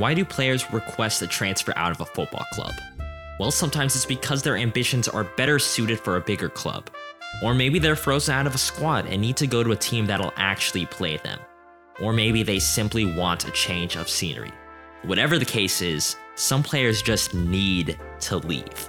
Why do players request a transfer out of a football club? Well, sometimes it's because their ambitions are better suited for a bigger club. Or maybe they're frozen out of a squad and need to go to a team that'll actually play them. Or maybe they simply want a change of scenery. Whatever the case is, some players just need to leave.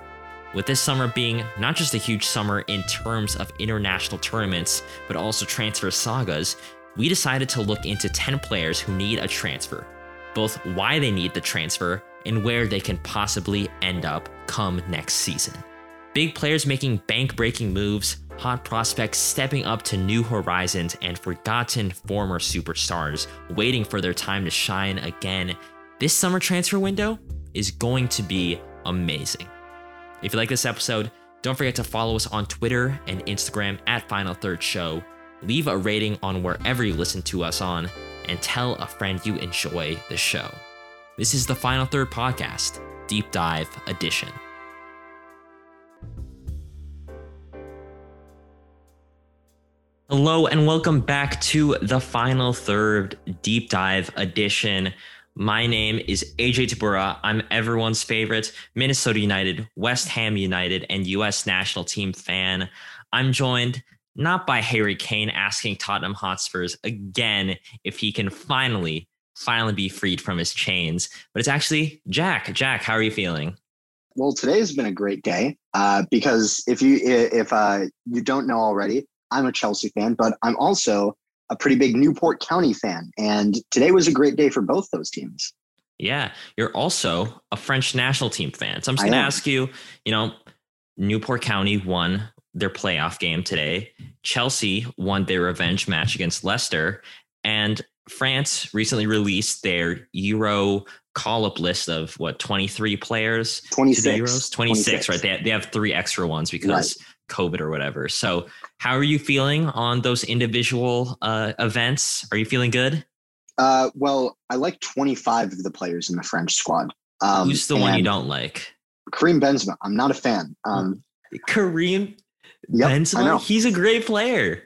With this summer being not just a huge summer in terms of international tournaments, but also transfer sagas, we decided to look into 10 players who need a transfer, both why they need the transfer and where they can possibly end up come next season. Big players making bank breaking moves, hot prospects stepping up to new horizons, and forgotten former superstars waiting for their time to shine again. This summer transfer window is going to be amazing. If you like this episode, don't forget to follow us on Twitter and Instagram at Final Third Show. Leave a rating on wherever you listen to us on, and tell a friend you enjoy the show. This is the Final Third Podcast, Deep Dive Edition. Hello, and welcome back to the Final Third Deep Dive Edition. My name is AJ Tabura. I'm everyone's favorite Minnesota United, West Ham United, and US national team fan. I'm joined not by Harry Kane asking Tottenham Hotspurs again if he can finally, finally be freed from his chains, but it's actually Jack. Jack, how are you feeling? Well, today has been a great day uh, because if you if uh, you don't know already, I'm a Chelsea fan, but I'm also a pretty big Newport County fan. And today was a great day for both those teams. Yeah. You're also a French national team fan. So I'm just going to ask you, you know, Newport County won their playoff game today. Chelsea won their revenge match against Leicester. And France recently released their Euro call up list of what 23 players 26 Euros 26, 26, right they, have, they have three extra ones because right. COVID or whatever. So, how are you feeling on those individual uh, events? Are you feeling good? Uh, well, I like 25 of the players in the French squad. Um, Who's the one you don't like? Karim Benzema. I'm not a fan. Um, Karim yep, Benzema. He's a great player.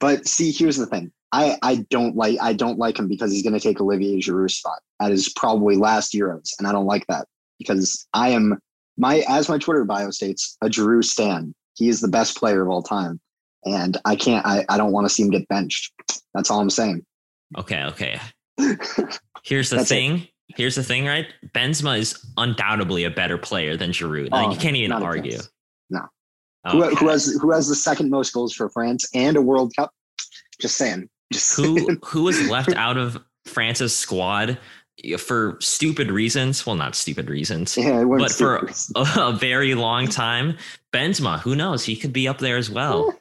But see, here's the thing. I, I don't like I don't like him because he's going to take Olivier Giroud's spot at his probably last Euros, and I don't like that because I am my as my Twitter bio states a Giroud stan. He is the best player of all time. And I can't, I, I don't want to see him get benched. That's all I'm saying. Okay. Okay. Here's the thing. It. Here's the thing, right? Benzema is undoubtedly a better player than Giroud. Like, oh, you can't even argue. No. Okay. Who, who, has who has the second most goals for France and a World Cup? Just saying. Just who saying. who was left out of France's squad for stupid reasons. Well, not stupid reasons, yeah, but for a, a, very long time. Benzema, who knows? He could be up there as well. Eh,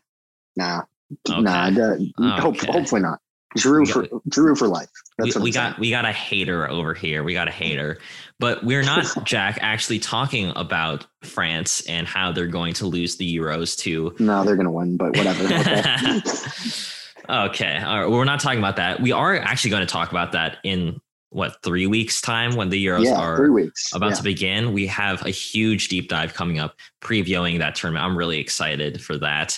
nah, okay. nah. okay. Hope, hopefully not. Giroud for Giroud for life. That's we, we got we got a hater over here. We got a hater, but we're not Jack actually talking about France and how they're going to lose the Euros to. No, they're going to win, but whatever. okay, all right. We're not talking about that. We are actually going to talk about that in what three weeks time when the Euros yeah, are three weeks. about yeah. to begin. We have a huge deep dive coming up, previewing that tournament. I'm really excited for that.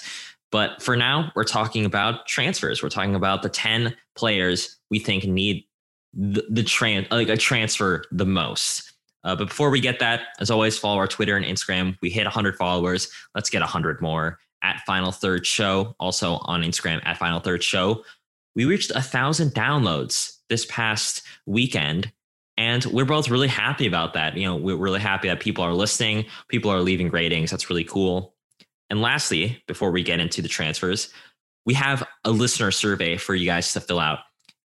But for now, we're talking about transfers. We're talking about the 10 players we think need the, the trans like a transfer the most. Uh, but before we get that, as always, follow our Twitter and Instagram. We hit 100 followers. Let's get 100 more at Final Third Show. Also on Instagram at Final Third Show. We reached a thousand downloads this past weekend. And we're both really happy about that. You know, we're really happy that people are listening, people are leaving ratings. That's really cool. And lastly, before we get into the transfers, we have a listener survey for you guys to fill out.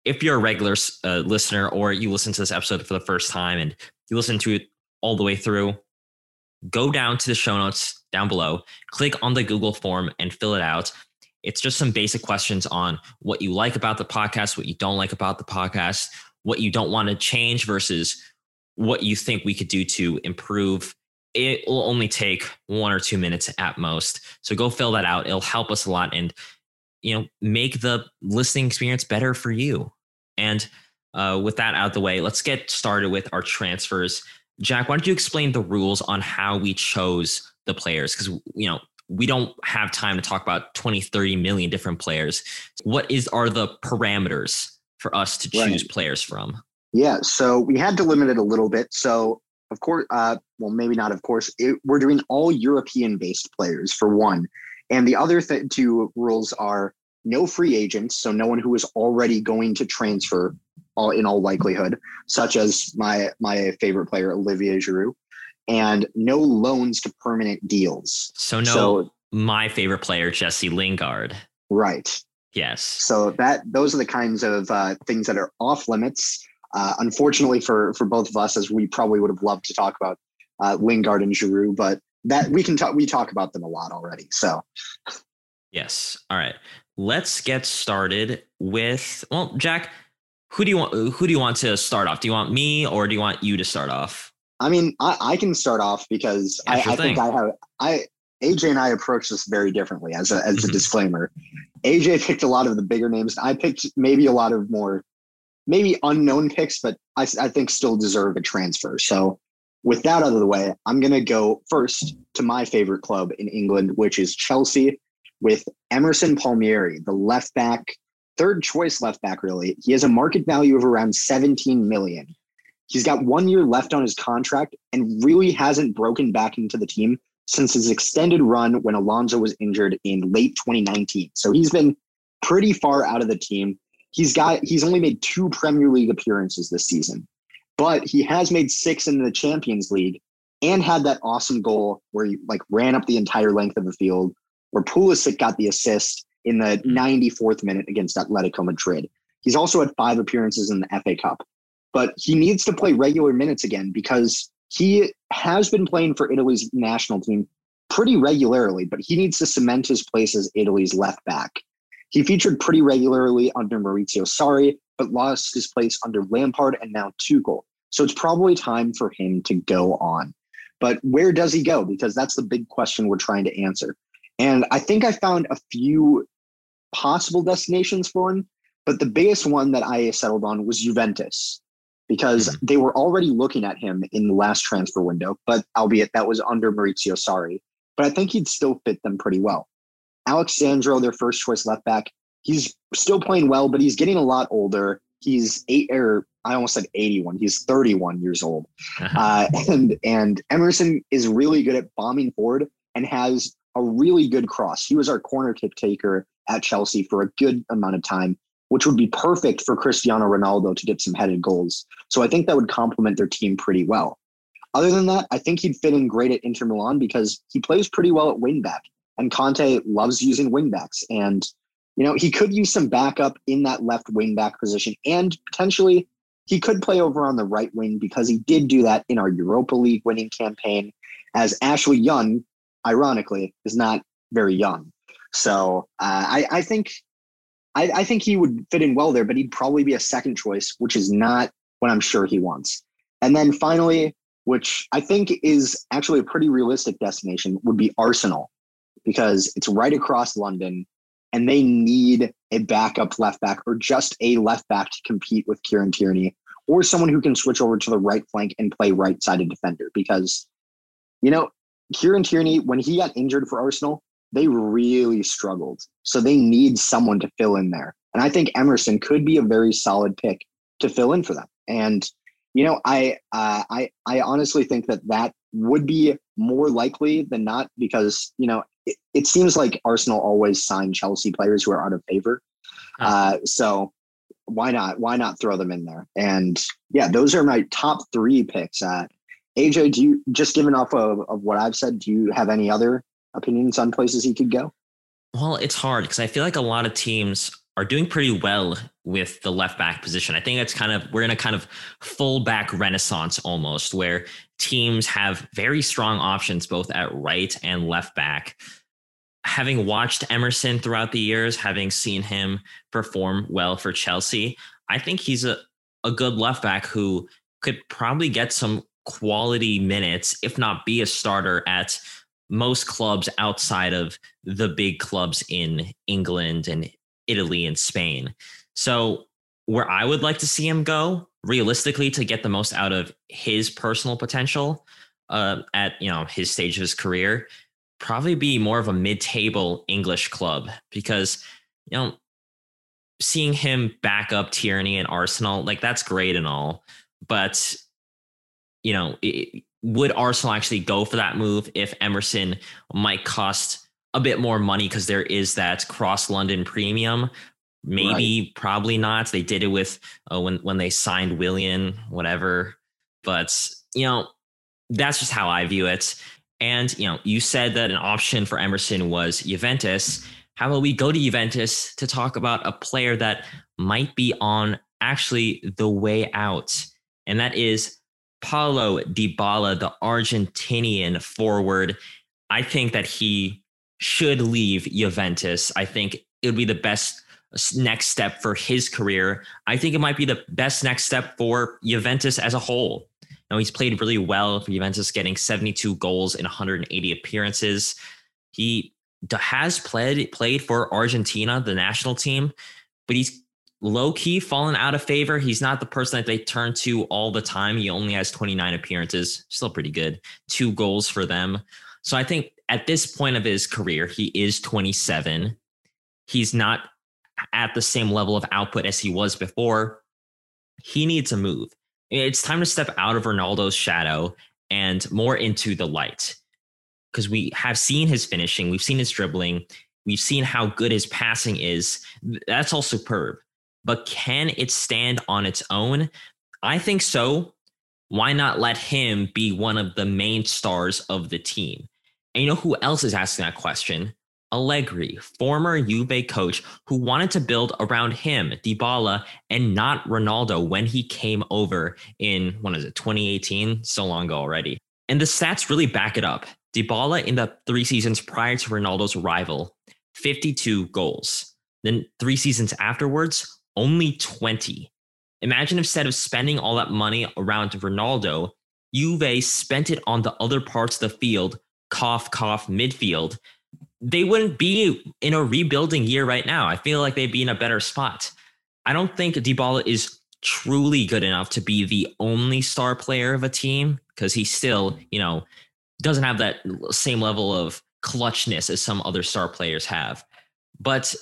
If you're a regular uh, listener or you listen to this episode for the first time and you listen to it all the way through, go down to the show notes down below, click on the Google form and fill it out. It's just some basic questions on what you like about the podcast, what you don't like about the podcast, what you don't want to change versus what you think we could do to improve. It will only take one or two minutes at most. So go fill that out. It'll help us a lot and you know make the listening experience better for you. And uh, with that out of the way, let's get started with our transfers. Jack, why don't you explain the rules on how we chose the players? Because you know we don't have time to talk about 20 30 million different players what is are the parameters for us to choose right. players from Yeah, so we had to limit it a little bit. So of course, uh, well, maybe not. Of course, it, we're doing all European-based players for one, and the other th- two rules are no free agents, so no one who is already going to transfer, all in all likelihood, such as my my favorite player Olivier Giroud, and no loans to permanent deals. So no, so, my favorite player Jesse Lingard. Right. Yes. So that those are the kinds of uh, things that are off limits. Uh, unfortunately for for both of us, as we probably would have loved to talk about uh, Lingard and Giroud, but that we can talk we talk about them a lot already. So yes. All right. Let's get started with well, Jack. Who do you want? Who do you want to start off? Do you want me or do you want you to start off? I mean, I, I can start off because I, I think I have I AJ and I approach this very differently as a as a mm-hmm. disclaimer. AJ picked a lot of the bigger names. I picked maybe a lot of more maybe unknown picks, but I, I think still deserve a transfer. So with that out of the way, I'm going to go first to my favorite club in England, which is Chelsea, with Emerson Palmieri, the left back, third choice left back, really. He has a market value of around 17 million. He's got one year left on his contract and really hasn't broken back into the team since his extended run when Alonso was injured in late 2019. So he's been pretty far out of the team. He's got he's only made two Premier League appearances this season, but he has made six in the Champions League and had that awesome goal where he like ran up the entire length of the field, where Pulisic got the assist in the mm. 94th minute against Atletico Madrid. He's also had five appearances in the FA Cup, but he needs to play regular minutes again because he has been playing for Italy's national team pretty regularly, but he needs to cement his place as Italy's left back. He featured pretty regularly under Maurizio Sarri, but lost his place under Lampard and now Tuchel. So it's probably time for him to go on. But where does he go? Because that's the big question we're trying to answer. And I think I found a few possible destinations for him, but the biggest one that I settled on was Juventus because mm-hmm. they were already looking at him in the last transfer window, but albeit that was under Maurizio Sarri. But I think he'd still fit them pretty well. Alex Sandro, their first choice left back, he's still playing well, but he's getting a lot older. He's eight or I almost said 81. He's 31 years old. Uh, and and Emerson is really good at bombing forward and has a really good cross. He was our corner kick taker at Chelsea for a good amount of time which would be perfect for Cristiano Ronaldo to get some headed goals. So I think that would complement their team pretty well. Other than that, I think he'd fit in great at Inter Milan because he plays pretty well at wingback, and Conte loves using wingbacks. And you know he could use some backup in that left wingback position, and potentially he could play over on the right wing because he did do that in our Europa League winning campaign. As Ashley Young, ironically, is not very young. So uh, I, I think I, I think he would fit in well there, but he'd probably be a second choice, which is not what I'm sure he wants. And then finally, which I think is actually a pretty realistic destination, would be Arsenal, because it's right across London and they need a backup left back or just a left back to compete with Kieran Tierney or someone who can switch over to the right flank and play right sided defender. Because, you know, Kieran Tierney, when he got injured for Arsenal, they really struggled. So they need someone to fill in there. And I think Emerson could be a very solid pick to fill in for them. And you know, I uh, I I honestly think that that would be more likely than not because you know it, it seems like Arsenal always sign Chelsea players who are out of favor. Uh, so why not? Why not throw them in there? And yeah, those are my top three picks. Uh, AJ, do you just given off of, of what I've said? Do you have any other opinions on places he could go? Well, it's hard because I feel like a lot of teams are doing pretty well with the left back position. I think it's kind of we're in a kind of full back renaissance almost where teams have very strong options both at right and left back. Having watched Emerson throughout the years, having seen him perform well for Chelsea, I think he's a, a good left back who could probably get some quality minutes, if not be a starter at most clubs outside of the big clubs in England and Italy and Spain. So, where I would like to see him go, realistically, to get the most out of his personal potential uh, at you know his stage of his career, probably be more of a mid-table English club because you know seeing him back up Tierney and Arsenal, like that's great and all, but you know, it, would Arsenal actually go for that move if Emerson might cost a bit more money because there is that cross London premium? Maybe, right. probably not. They did it with uh, when when they signed Willian, whatever. But you know, that's just how I view it. And you know, you said that an option for Emerson was Juventus. How about we go to Juventus to talk about a player that might be on actually the way out, and that is Paulo Dybala, the Argentinian forward. I think that he should leave Juventus. I think it would be the best next step for his career. I think it might be the best next step for Juventus as a whole. Now he's played really well for Juventus, getting 72 goals in 180 appearances. He has played played for Argentina, the national team, but he's low key fallen out of favor. He's not the person that they turn to all the time. He only has 29 appearances, still pretty good. Two goals for them. So I think at this point of his career, he is 27. He's not at the same level of output as he was before. He needs a move. It's time to step out of Ronaldo's shadow and more into the light. Because we have seen his finishing, we've seen his dribbling, we've seen how good his passing is. That's all superb. But can it stand on its own? I think so. Why not let him be one of the main stars of the team? And you know who else is asking that question? Allegri, former Juve coach who wanted to build around him, Dybala, and not Ronaldo when he came over in, what is it, 2018? So long ago already. And the stats really back it up. Dybala in the three seasons prior to Ronaldo's arrival, 52 goals. Then three seasons afterwards, only 20. Imagine instead of spending all that money around Ronaldo, Juve spent it on the other parts of the field, cough, cough, midfield, they wouldn't be in a rebuilding year right now. I feel like they'd be in a better spot. I don't think Dybala is truly good enough to be the only star player of a team because he still, you know, doesn't have that same level of clutchness as some other star players have. But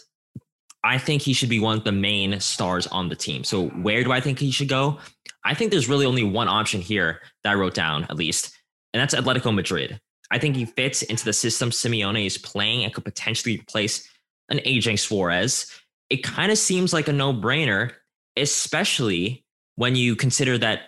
I think he should be one of the main stars on the team. So where do I think he should go? I think there's really only one option here that I wrote down, at least, and that's Atletico Madrid. I think he fits into the system Simeone is playing and could potentially replace an aging Suarez. It kind of seems like a no brainer, especially when you consider that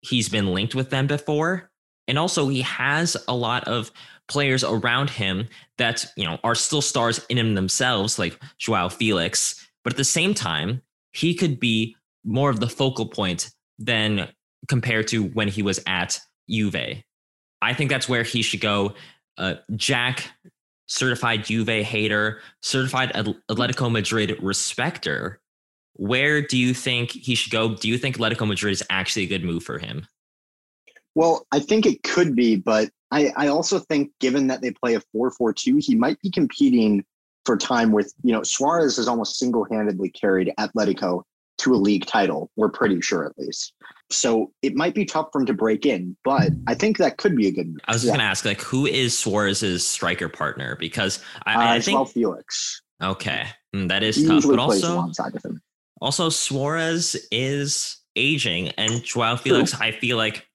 he's been linked with them before. And also, he has a lot of players around him that you know are still stars in him themselves, like Joao Felix. But at the same time, he could be more of the focal point than compared to when he was at Juve. I think that's where he should go. Uh, Jack, certified Juve hater, certified Atletico Madrid respecter. Where do you think he should go? Do you think Atletico Madrid is actually a good move for him? Well, I think it could be, but I, I also think given that they play a 4-4-2, he might be competing for time with, you know, Suarez has almost single-handedly carried Atletico to a league title. We're pretty sure at least. So it might be tough for him to break in, but I think that could be a good move. I was just yeah. going to ask, like, who is Suarez's striker partner? Because I, uh, I think well Felix. Okay, mm, that is he tough. But also, alongside of him. also Suarez is aging, and Joao Felix, True. I feel like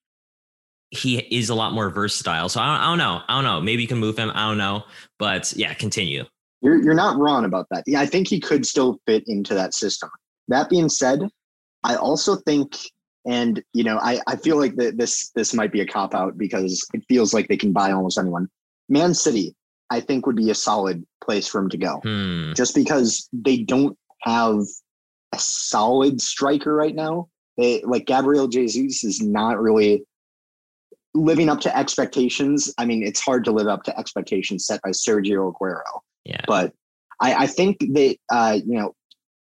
he is a lot more versatile. So I don't, I don't know. I don't know. Maybe you can move him. I don't know. But yeah, continue. You're you're not wrong about that. Yeah, I think he could still fit into that system. That being said, I also think and you know, I, I feel like that this this might be a cop out because it feels like they can buy almost anyone. Man City, I think, would be a solid place for him to go, hmm. just because they don't have a solid striker right now. They, like Gabriel Jesus is not really living up to expectations. I mean, it's hard to live up to expectations set by Sergio Aguero. Yeah. But I, I think that uh, you know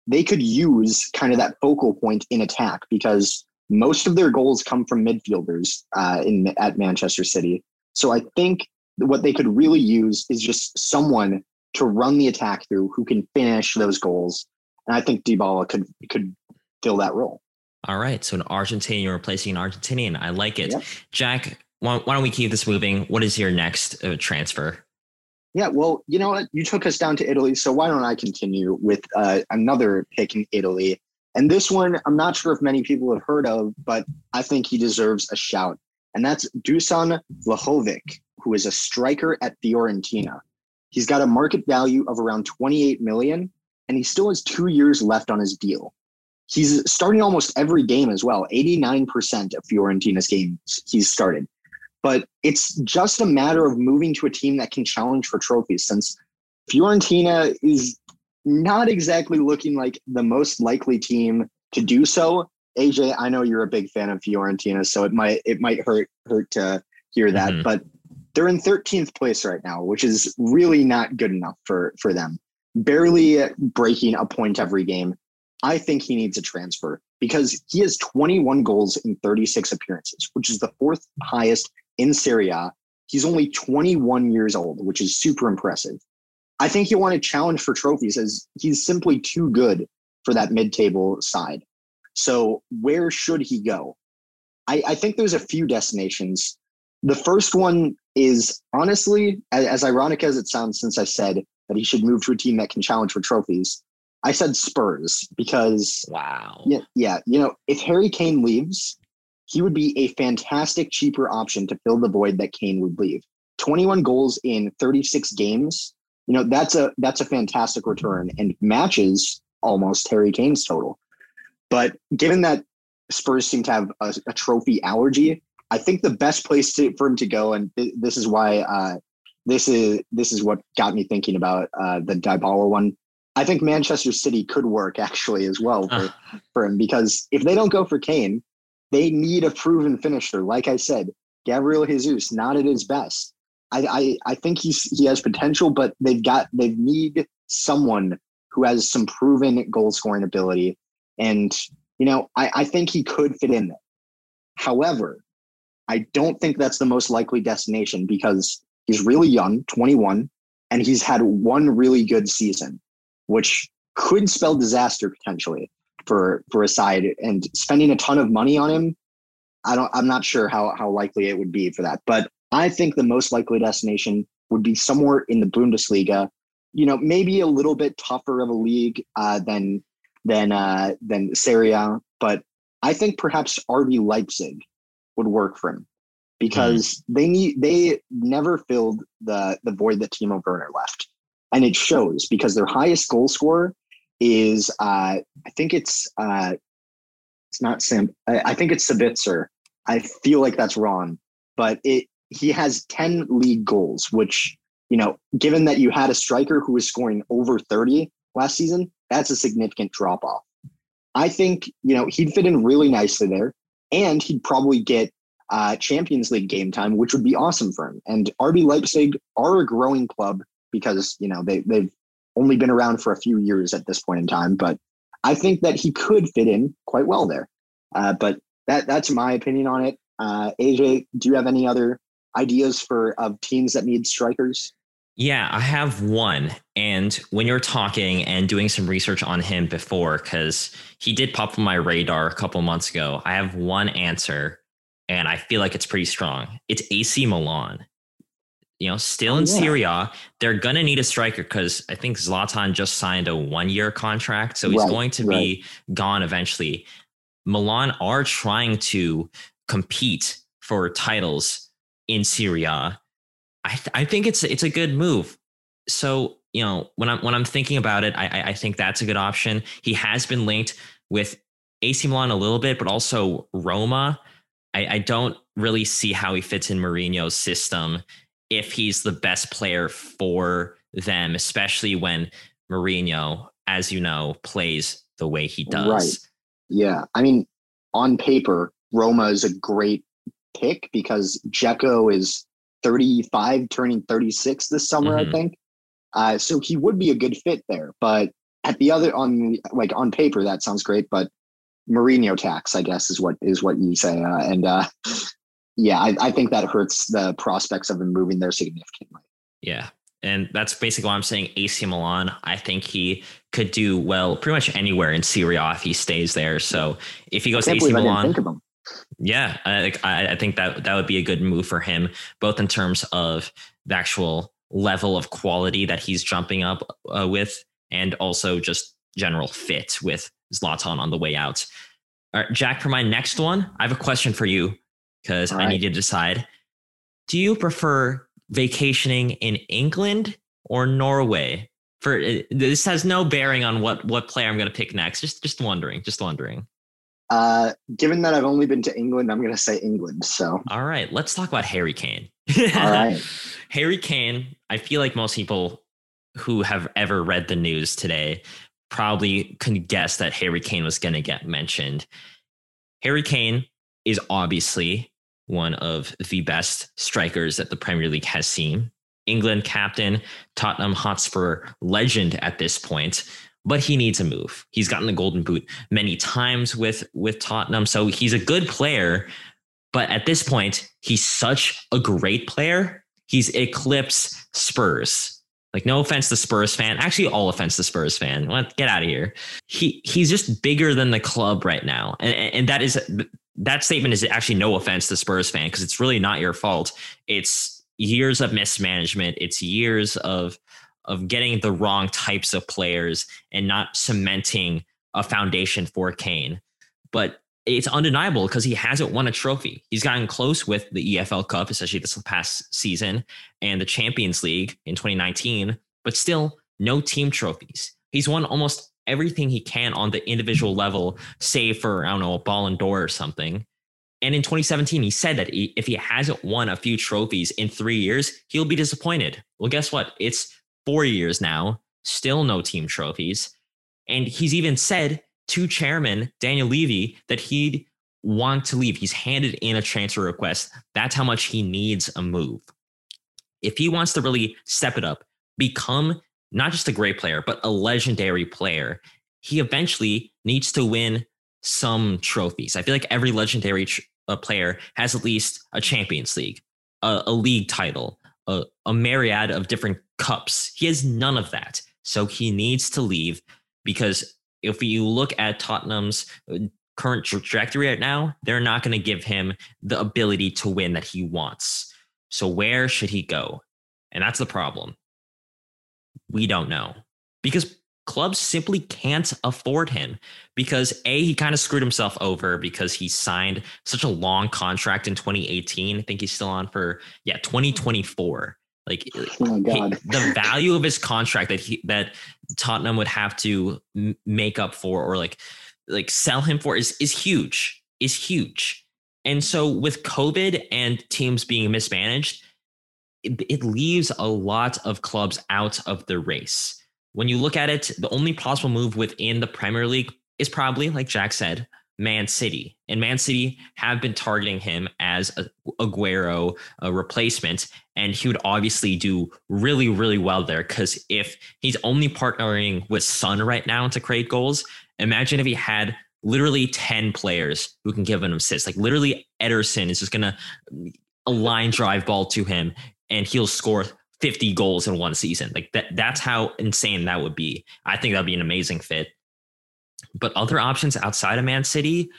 they could use kind of that focal point in attack because most of their goals come from midfielders uh, in at Manchester City. So I think what they could really use is just someone to run the attack through who can finish those goals. And I think Dybala could could fill that role. All right. So an Argentinian replacing an Argentinian. I like it. Yep. Jack, why, why, don't we keep this moving? What is your next uh, transfer? Yeah, well, you know what? You took us down to Italy, so why don't I continue with uh, another pick in Italy? And this one, I'm not sure if many people have heard of, but I think he deserves a shout. And that's Dusan Vlahovic, who is a striker at Fiorentina. He's got a market value of around 28 million, and he still has two years left on his deal. He's starting almost every game as well. 89% of Fiorentina's games he's started. But it's just a matter of moving to a team that can challenge for trophies since Fiorentina is not exactly looking like the most likely team to do so. AJ, I know you're a big fan of Fiorentina, so it might it might hurt hurt to hear that, mm-hmm. but they're in 13th place right now, which is really not good enough for for them. Barely breaking a point every game. I think he needs a transfer because he has 21 goals in 36 appearances, which is the fourth highest in Serie A. He's only 21 years old, which is super impressive. I think he'll want to challenge for trophies as he's simply too good for that mid-table side. So where should he go? I, I think there's a few destinations. The first one is honestly, as, as ironic as it sounds, since I said that he should move to a team that can challenge for trophies, I said Spurs because wow, yeah, yeah, you know, if Harry Kane leaves, he would be a fantastic cheaper option to fill the void that Kane would leave. 21 goals in 36 games you know that's a that's a fantastic return and matches almost Harry Kane's total. But given that Spurs seem to have a, a trophy allergy, I think the best place to, for him to go, and th- this is why uh, this is this is what got me thinking about uh, the Dybala one. I think Manchester City could work actually as well for, for him because if they don't go for Kane, they need a proven finisher. Like I said, Gabriel Jesus not at his best. I, I, I think he's he has potential, but they've got they need someone who has some proven goal scoring ability. And, you know, I, I think he could fit in there. However, I don't think that's the most likely destination because he's really young, 21, and he's had one really good season, which could spell disaster potentially for for a side. And spending a ton of money on him, I don't I'm not sure how how likely it would be for that. But I think the most likely destination would be somewhere in the Bundesliga. You know, maybe a little bit tougher of a league uh, than than uh, than Serie A, but I think perhaps RB Leipzig would work for him because mm. they need they never filled the the void that Timo Werner left, and it shows because their highest goal scorer is uh, I think it's uh, it's not Sam I, I think it's Sabitzer. I feel like that's wrong, but it he has 10 league goals, which, you know, given that you had a striker who was scoring over 30 last season, that's a significant drop off. I think, you know, he'd fit in really nicely there and he'd probably get uh, Champions League game time, which would be awesome for him. And RB Leipzig are a growing club because, you know, they, they've only been around for a few years at this point in time, but I think that he could fit in quite well there. Uh, but that that's my opinion on it. Uh, AJ, do you have any other ideas for of teams that need strikers? Yeah, I have one. And when you're talking and doing some research on him before, because he did pop on my radar a couple months ago, I have one answer and I feel like it's pretty strong. It's AC Milan. You know, still oh, in oh, yeah. Serie A, they're going to need a striker because I think Zlatan just signed a one year contract. So he's right, going to right. be gone eventually. Milan are trying to compete for titles in Serie A, I th- I think it's it's a good move. So you know when I'm when I'm thinking about it, I I think that's a good option. He has been linked with AC Milan a little bit, but also Roma. I, I don't really see how he fits in Mourinho's system if he's the best player for them, especially when Mourinho, as you know, plays the way he does. Right. Yeah. I mean, on paper, Roma is a great pick because Dzeko is 35, turning 36 this summer, mm-hmm. I think. Uh, so he would be a good fit there. But at the other on like on paper, that sounds great. But Mourinho tax, I guess, is what is what you say. Uh, and uh, yeah, I, I think that hurts the prospects of him moving there significantly. Yeah. And that's basically why I'm saying AC Milan. I think he could do well pretty much anywhere in Serie if he stays there. So if he goes AC Milan, yeah, I, I, I think that that would be a good move for him, both in terms of the actual level of quality that he's jumping up uh, with, and also just general fit with Zlatan on the way out. All right, Jack, for my next one, I have a question for you because I need to decide. Do you prefer vacationing in England or Norway? For uh, this has no bearing on what what player I'm going to pick next. Just just wondering, just wondering. Uh, given that I've only been to England, I'm going to say England. So, all right, let's talk about Harry Kane. all right, Harry Kane. I feel like most people who have ever read the news today probably can guess that Harry Kane was going to get mentioned. Harry Kane is obviously one of the best strikers that the Premier League has seen. England captain, Tottenham Hotspur legend at this point, but he needs a move. He's gotten the golden boot many times with with Tottenham, so he's a good player, but at this point, he's such a great player. He's eclipsed Spurs. Like, no offense to Spurs fan. Actually, all offense to Spurs fan. Get out of here. He he's just bigger than the club right now, and and that is that statement is actually no offense to Spurs fan because it's really not your fault. It's years of mismanagement. It's years of of getting the wrong types of players and not cementing a foundation for Kane. But it's undeniable because he hasn't won a trophy. He's gotten close with the EFL Cup, especially this past season, and the Champions League in 2019, but still no team trophies. He's won almost everything he can on the individual level, save for, I don't know, a Ballon d'Or or something. And in 2017, he said that he, if he hasn't won a few trophies in three years, he'll be disappointed. Well, guess what? It's four years now, still no team trophies. And he's even said to chairman Daniel Levy that he'd want to leave. He's handed in a transfer request. That's how much he needs a move. If he wants to really step it up, become not just a great player, but a legendary player, he eventually needs to win some trophies. I feel like every legendary tr- uh, player has at least a Champions League, a, a league title, a, a myriad of different cups. He has none of that. So he needs to leave because if you look at Tottenham's uh, current trajectory right now, they're not going to give him the ability to win that he wants. So where should he go? And that's the problem. We don't know because clubs simply can't afford him because a he kind of screwed himself over because he signed such a long contract in 2018 i think he's still on for yeah 2024 like oh the value of his contract that he that Tottenham would have to m- make up for or like like sell him for is is huge. Is huge. And so with COVID and teams being mismanaged, it, it leaves a lot of clubs out of the race. When you look at it, the only possible move within the Premier League is probably, like Jack said, Man City. And Man City have been targeting him as a Aguero a replacement. And he would obviously do really, really well there. Because if he's only partnering with Son right now to create goals, imagine if he had literally 10 players who can give him assists. Like literally, Ederson is just going to mm, a line drive ball to him and he'll score 50 goals in one season. Like that, that's how insane that would be. I think that'd be an amazing fit. But other options outside of Man City,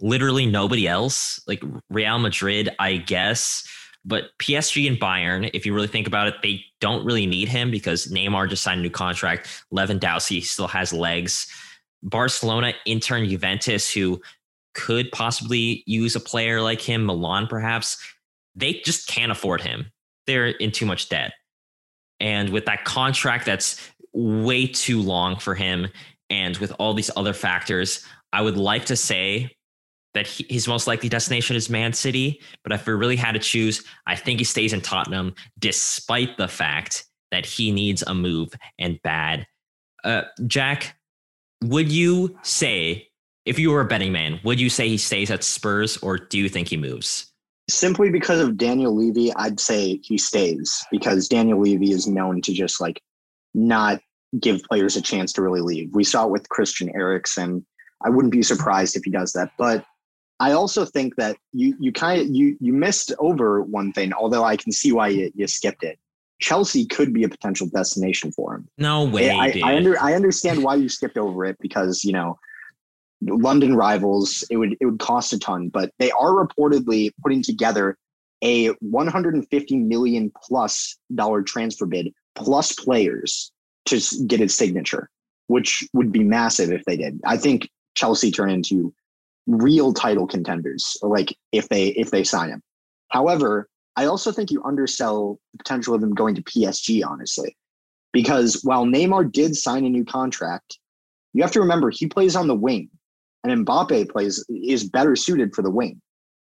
literally nobody else. Like Real Madrid, I guess. But PSG and Bayern, if you really think about it, they don't really need him because Neymar just signed a new contract. Lewandowski still has legs. Barcelona, Inter, Juventus, who could possibly use a player like him, Milan perhaps, they just can't afford him. They're in too much debt. And with that contract that's way too long for him, and with all these other factors, I would like to say that he, his most likely destination is Man City. But if we really had to choose, I think he stays in Tottenham, despite the fact that he needs a move and bad. Uh, Jack, would you say, if you were a betting man, would you say he stays at Spurs or do you think he moves? Simply because of Daniel Levy, I'd say he stays because Daniel Levy is known to just like not give players a chance to really leave. We saw it with Christian Eriksen. I wouldn't be surprised if he does that. But I also think that you you kind of you you missed over one thing, although I can see why you, you skipped it. Chelsea could be a potential destination for him. No way. I, I, under I understand why you skipped over it because you know London rivals. It would it would cost a ton, but they are reportedly putting together a 150 million plus dollar transfer bid plus players to get his signature, which would be massive if they did. I think Chelsea turn into real title contenders, like if they if they sign him. However, I also think you undersell the potential of him going to PSG, honestly, because while Neymar did sign a new contract, you have to remember he plays on the wing, and Mbappe plays is better suited for the wing.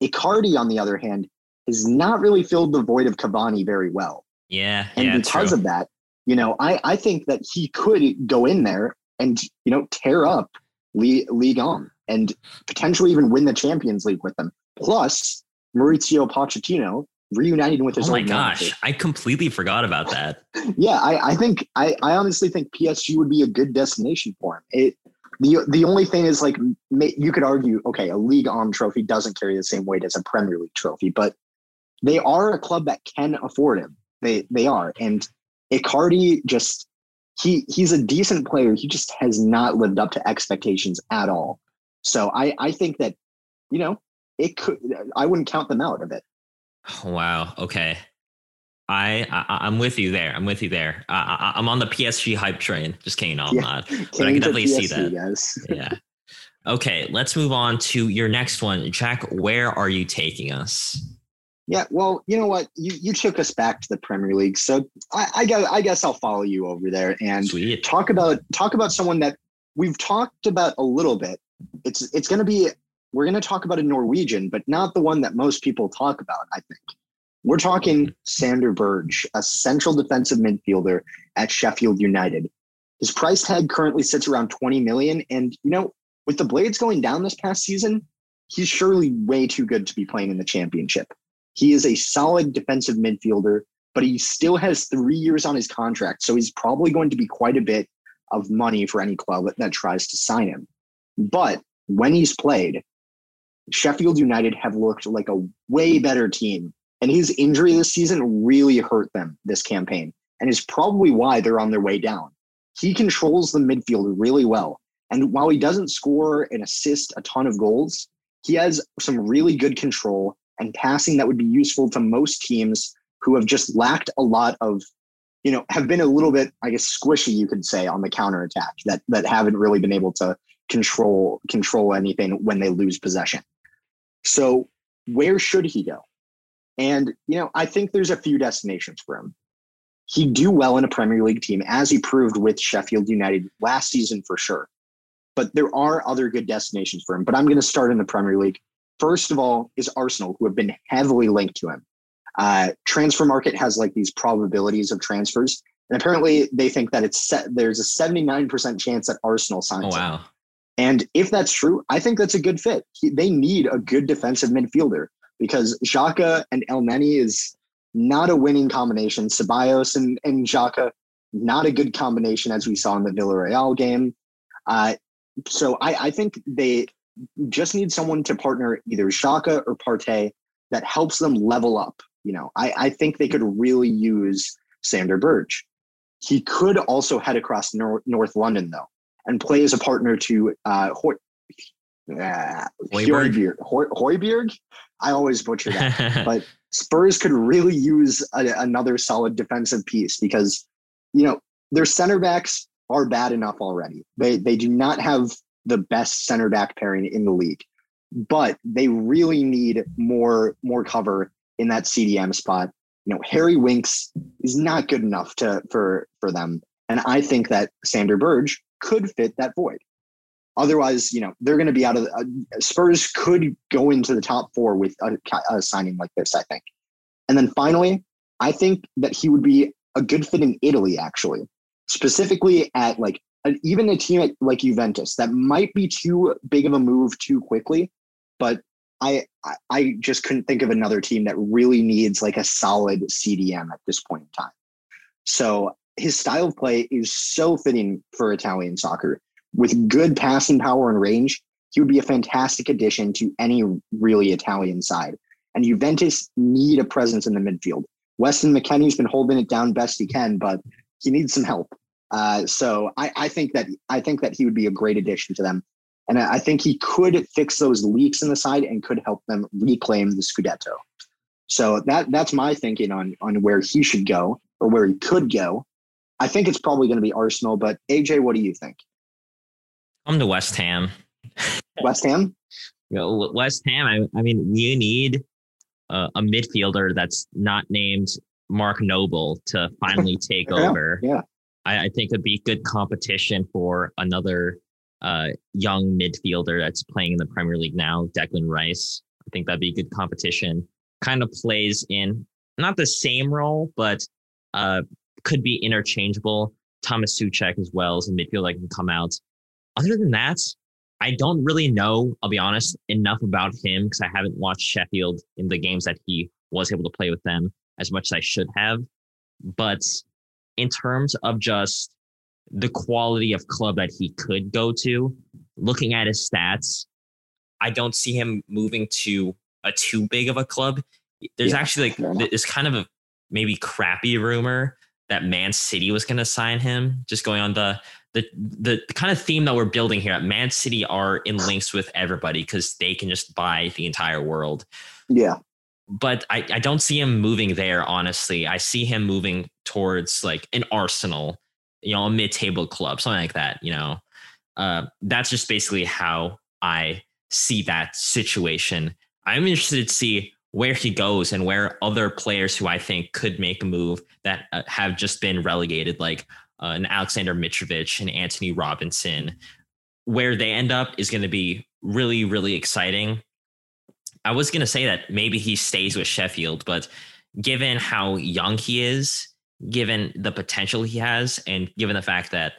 Icardi, on the other hand, has not really filled the void of Cavani very well. Yeah, and yeah, because true. of that, you know, I I think that he could go in there and you know tear up League, Ligue 1 and potentially even win the Champions League with them. Plus, Mauricio Pochettino reuniting with his oh my gosh, manager. I completely forgot about that. Yeah, I, I think I, I honestly think PSG would be a good destination for him. It the the only thing is like you could argue, okay, a Ligue 1 trophy doesn't carry the same weight as a Premier League trophy, but they are a club that can afford him. They they are, and Icardi just he he's a decent player. He just has not lived up to expectations at all. So I I think that you know it could I wouldn't count them out of it. Wow. Okay. I, I I'm with you there. I'm with you there. I, I, I'm on the PSG hype train. Just kidding. No, I'm Yeah. not. But I can definitely see that. guys. Yeah. Okay. Let's move on to your next one, Jack. Where are you taking us? Yeah, well, you know what? You you took us back to the Premier League, so I, I guess I guess I'll follow you over there and Sweet. talk about talk about someone that we've talked about a little bit. It's it's going to be we're going to talk about a Norwegian, but not the one that most people talk about. I think we're talking Sander Berge, a central defensive midfielder at Sheffield United. His price tag currently sits around 20 million, and you know, with the Blades going down this past season, he's surely way too good to be playing in the Championship. He is a solid defensive midfielder, but he still has three years on his contract. So he's probably going to be quite a bit of money for any club that tries to sign him. But when he's played, Sheffield United have looked like a way better team. And his injury this season really hurt them this campaign and is probably why they're on their way down. He controls the midfield really well. And while he doesn't score and assist a ton of goals, he has some really good control and passing that would be useful to most teams who have just lacked a lot of, you know, have been a little bit, I guess, squishy, you could say, on the counter attack that that haven't really been able to control control anything when they lose possession. So where should he go? And you know, I think there's a few destinations for him. He'd do well in a Premier League team, as he proved with Sheffield United last season for sure. But there are other good destinations for him. But I'm going to start in the Premier League. First of all, is Arsenal, who have been heavily linked to him. Uh, transfer market has like these probabilities of transfers, and apparently they think that it's set. There's a 79% chance that Arsenal signs. Oh him. wow. And if that's true, I think that's a good fit. He, they need a good defensive midfielder because Xhaka and Elneny is not a winning combination. Ceballos and, and Xhaka, not a good combination as we saw in the Villarreal game. Uh, so I, I think they just need someone to partner either Xhaka or Partey that helps them level up. You know, I, I think they could really use Sander Berge. He could also head across Nor- North London though and play as a partner to uh, uh. Hoy- I always butcher that, but Spurs could really use a, another solid defensive piece because you know their center backs are bad enough already. They they do not have the best center back pairing in the league, but they really need more more cover in that CDM spot. You know, Harry Winks is not good enough to for for them, and I think that Sander Berge could fit that void. Otherwise, you know, they're going to be out of the, uh, Spurs could go into the top four with a, a signing like this, I think. And then finally, I think that he would be a good fit in Italy, actually, specifically at like even a team at, like Juventus that might be too big of a move too quickly. But I, I just couldn't think of another team that really needs like a solid CDM at this point in time. So his style of play is so fitting for Italian soccer with good passing power and range, he would be a fantastic addition to any really Italian side. And Juventus need a presence in the midfield. Weston McKennie's been holding it down best he can, but he needs some help. Uh, so I, I, think that I think that he would be a great addition to them, and I think he could fix those leaks in the side and could help them reclaim the Scudetto. So that that's my thinking on on where he should go or where he could go. I think it's probably going to be Arsenal, but AJ, what do you think? I'm to West Ham. West Ham? You know, West Ham. I, I mean, you need uh, a midfielder that's not named Mark Noble to finally take over. Yeah. I, I, think it'd be good competition for another uh, young midfielder that's playing in the Premier League now, Declan Rice. I think that'd be good competition. Kind of plays in not the same role, but uh, could be interchangeable. Thomas Soucek as well as a midfielder that can come out. Other than that, I don't really know, I'll be honest, enough about him because I haven't watched Sheffield in the games that he was able to play with them as much as I should have. But in terms of just the quality of club that he could go to, looking at his stats, I don't see him moving to a too big of a club. There's yeah, actually like this kind of a maybe crappy rumor that Man City was going to sign him, just going on the the the kind of theme that we're building here at Man City are in links with everybody because they can just buy the entire world. Yeah. But I, I don't see him moving there, honestly. I see him moving towards like an Arsenal, you know, a mid-table club, something like that, you know. Uh, that's just basically how I see that situation. I'm interested to see where he goes and where other players who I think could make a move that uh, have just been relegated, like uh, and Aleksandar Mitrovic and Antonee Robinson. Where they end up is going to be really, really exciting. I was going to say that maybe he stays with Sheffield, but given how young he is, given the potential he has, and given the fact that,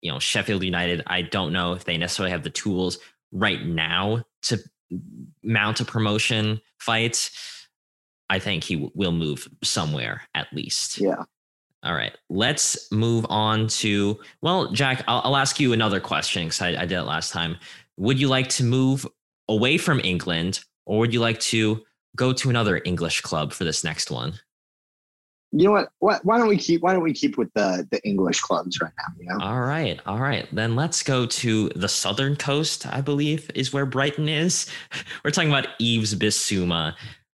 you know, Sheffield United, I don't know if they necessarily have the tools right now to mount a promotion fight. I think he w- will move somewhere at least. Yeah. All right, let's move on to well, Jack. I'll, I'll ask you another question because I, I did it last time. Would you like to move away from England, or would you like to go to another English club for this next one? You know what? Why, why don't we keep? Why don't we keep with the the English clubs right now? You know. All right, all right. Then let's go to the southern coast. I believe is where Brighton is. We're talking about Yves Bissouma,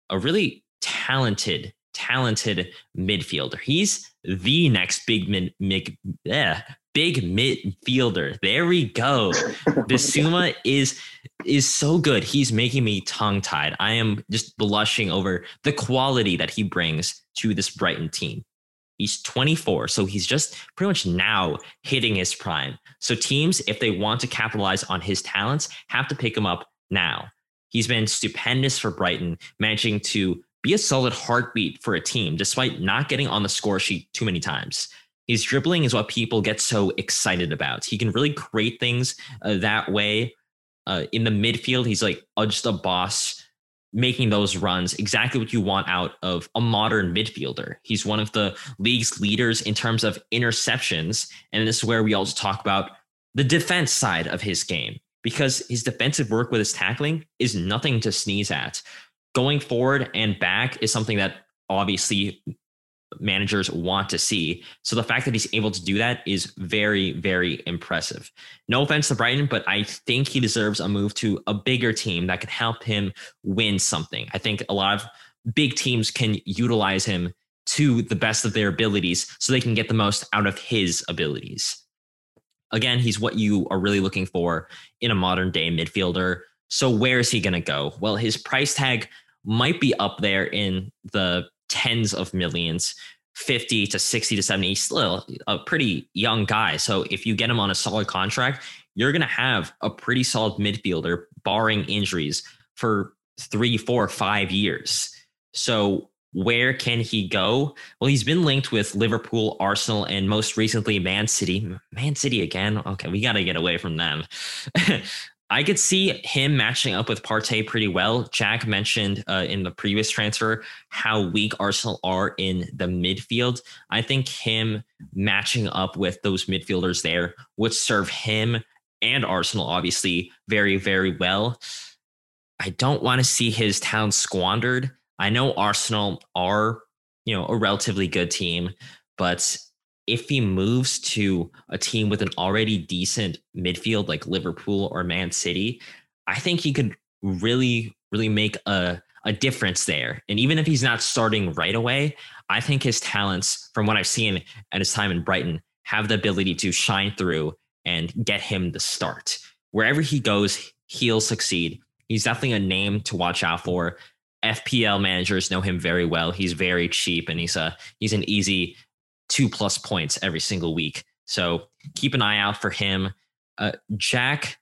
a really talented talented midfielder. He's the next big mid, yeah, big midfielder. There we go. Bissouma is is so good. He's making me tongue tied. I am just blushing over the quality that he brings to this Brighton team. He's 24, so he's just pretty much now hitting his prime. So teams, if they want to capitalize on his talents, have to pick him up now. He's been stupendous for Brighton, managing to be a solid heartbeat for a team despite not getting on the score sheet too many times. His dribbling is what people get so excited about. He can really create things uh, that way. Uh, in the midfield, he's like just a boss, making those runs exactly what you want out of a modern midfielder. He's one of the league's leaders in terms of interceptions. And this is where we also talk about the defense side of his game because his defensive work with his tackling is nothing to sneeze at going forward and back is something that obviously managers want to see. So the fact that he's able to do that is very, very impressive. No offense to Brighton, but I think he deserves a move to a bigger team that can help him win something. I think a lot of big teams can utilize him to the best of their abilities so they can get the most out of his abilities. Again, he's what you are really looking for in a modern day midfielder. So where is he going to go? Well, his price tag might be up there in the tens of millions 50 to 60 to 70 he's still a pretty young guy. So if you get him on a solid contract you're going to have a pretty solid midfielder barring injuries for three four five years. So where can he go? Well he's been linked with liverpool arsenal and most recently man city. Man city again? Okay we got to get away from them I could see him matching up with Partey pretty well. Jack mentioned uh, in the previous transfer how weak Arsenal are in the midfield. I think him matching up with those midfielders there would serve him and Arsenal obviously very, very well. I don't want to see his town squandered. I know Arsenal are, you know, a relatively good team, but if he moves to a team with an already decent midfield like Liverpool or Man City, I think he could really, really make a, a difference there. And even if he's not starting right away, I think his talents, from what I've seen at his time in Brighton, have the ability to shine through and get him the start. Wherever he goes, he'll succeed. He's definitely a name to watch out for. FPL managers know him very well. He's very cheap and he's a he's an easy two plus points every single week. So keep an eye out for him. Uh, Jack,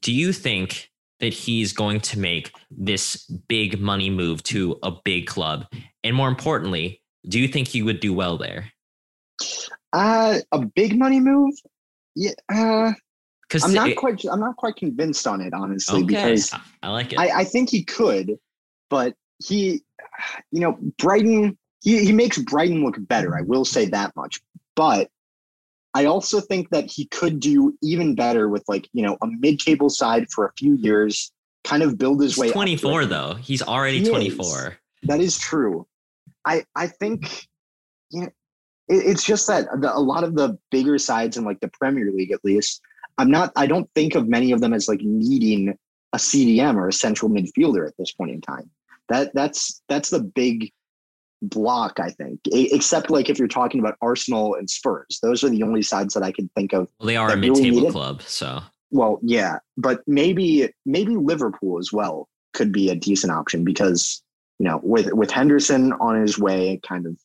do you think that he's going to make this big money move to a big club? And more importantly, do you think he would do well there? Uh, a big money move? Yeah. Uh, because I'm not it, quite. I'm not quite convinced on it, honestly. Okay. Because I like it. I, I think he could, but he, you know, Brighton. He he makes Brighton look better. I will say that much. But I also think that he could do even better with like, you know, a mid-table side for a few years, kind of build his He's way 24 though. He's already he 24. Is. That is true. I I think yeah, it, it's just that the, a lot of the bigger sides in like the Premier League at least, I'm not I don't think of many of them as like needing a CDM or a central midfielder at this point in time. That that's that's the big block, I think, except like if you're talking about Arsenal and Spurs. Those are the only sides that I can think of. Well, they are a mid-table really club, so. Well, yeah, but maybe maybe Liverpool as well could be a decent option because you know with with Henderson on his way, kind of,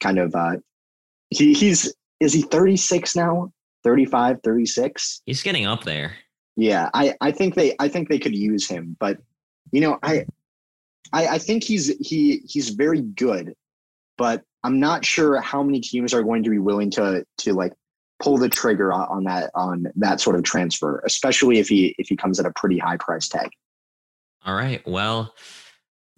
kind of, uh, he he's is he 36 now 35 36 he's getting up there yeah i i think they i think they could use him but you know i I, I think he's he he's very good, but I'm not sure how many teams are going to be willing to to like pull the trigger on that on that sort of transfer, especially if he if he comes at a pretty high price tag. All right. Well,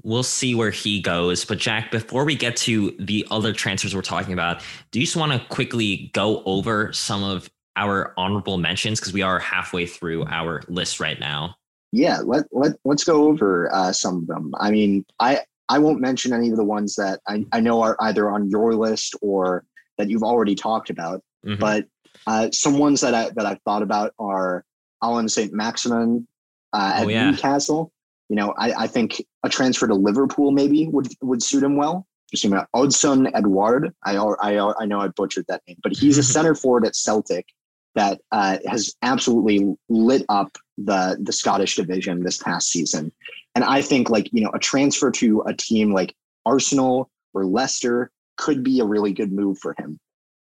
we'll see where he goes. But Jack, before we get to the other transfers we're talking about, do you just want to quickly go over some of our honorable mentions because we are halfway through our list right now? Yeah, let let let's go over uh, some of them. I mean, I I won't mention any of the ones that I, I know are either on your list or that you've already talked about. Mm-hmm. But uh, some ones that I that I've thought about are Allan St. Maximin uh, at oh, yeah. Newcastle. You know, I, I think a transfer to Liverpool maybe would would suit him well. Just you know, Odsonne Edouard. I, I I know I butchered that name, but he's a center forward at Celtic that uh, has absolutely lit up the the Scottish division this past season. And I think like you know a transfer to a team like Arsenal or Leicester could be a really good move for him.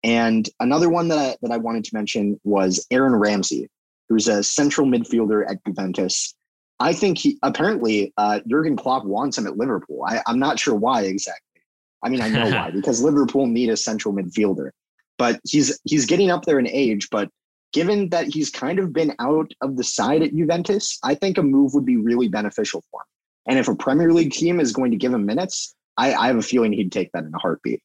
And another one that I, that I wanted to mention was Aaron Ramsey, who's a central midfielder at Juventus. I think he apparently uh, Jurgen Klopp wants him at Liverpool. I, I'm not sure why exactly. I mean, I know why because Liverpool need a central midfielder, but he's he's getting up there in age. But given that he's kind of been out of the side at Juventus, I think a move would be really beneficial for him. And if a Premier League team is going to give him minutes, I, I have a feeling he'd take that in a heartbeat.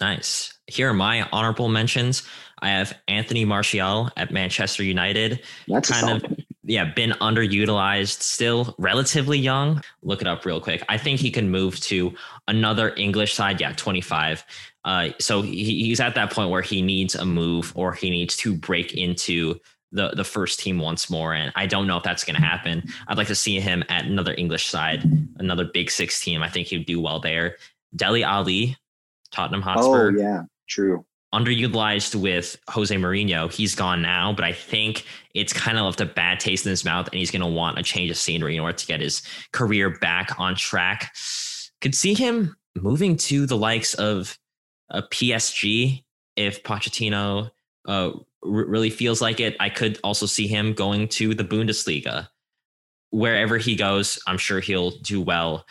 Nice. Here are my honorable mentions. I have Anthony Martial at Manchester United. That's kind of yeah, been underutilized, still relatively young. Look it up real quick. I think he can move to another English side. Yeah, 25. Uh, so he, he's at that point where he needs a move or he needs to break into the the first team once more. And I don't know if that's going to happen. I'd like to see him at another English side, another Big Six team. I think he'd do well there. Dele Alli, Tottenham Hotspur. Oh yeah, true underutilized with Jose Mourinho. He's gone now, but I think it's kind of left a bad taste in his mouth, and he's going to want a change of scenery in order to get his career back on track. Could see him moving to the likes of a PSG if Pochettino uh, really feels like it. I could also see him going to the Bundesliga. Wherever he goes, I'm sure he'll do well.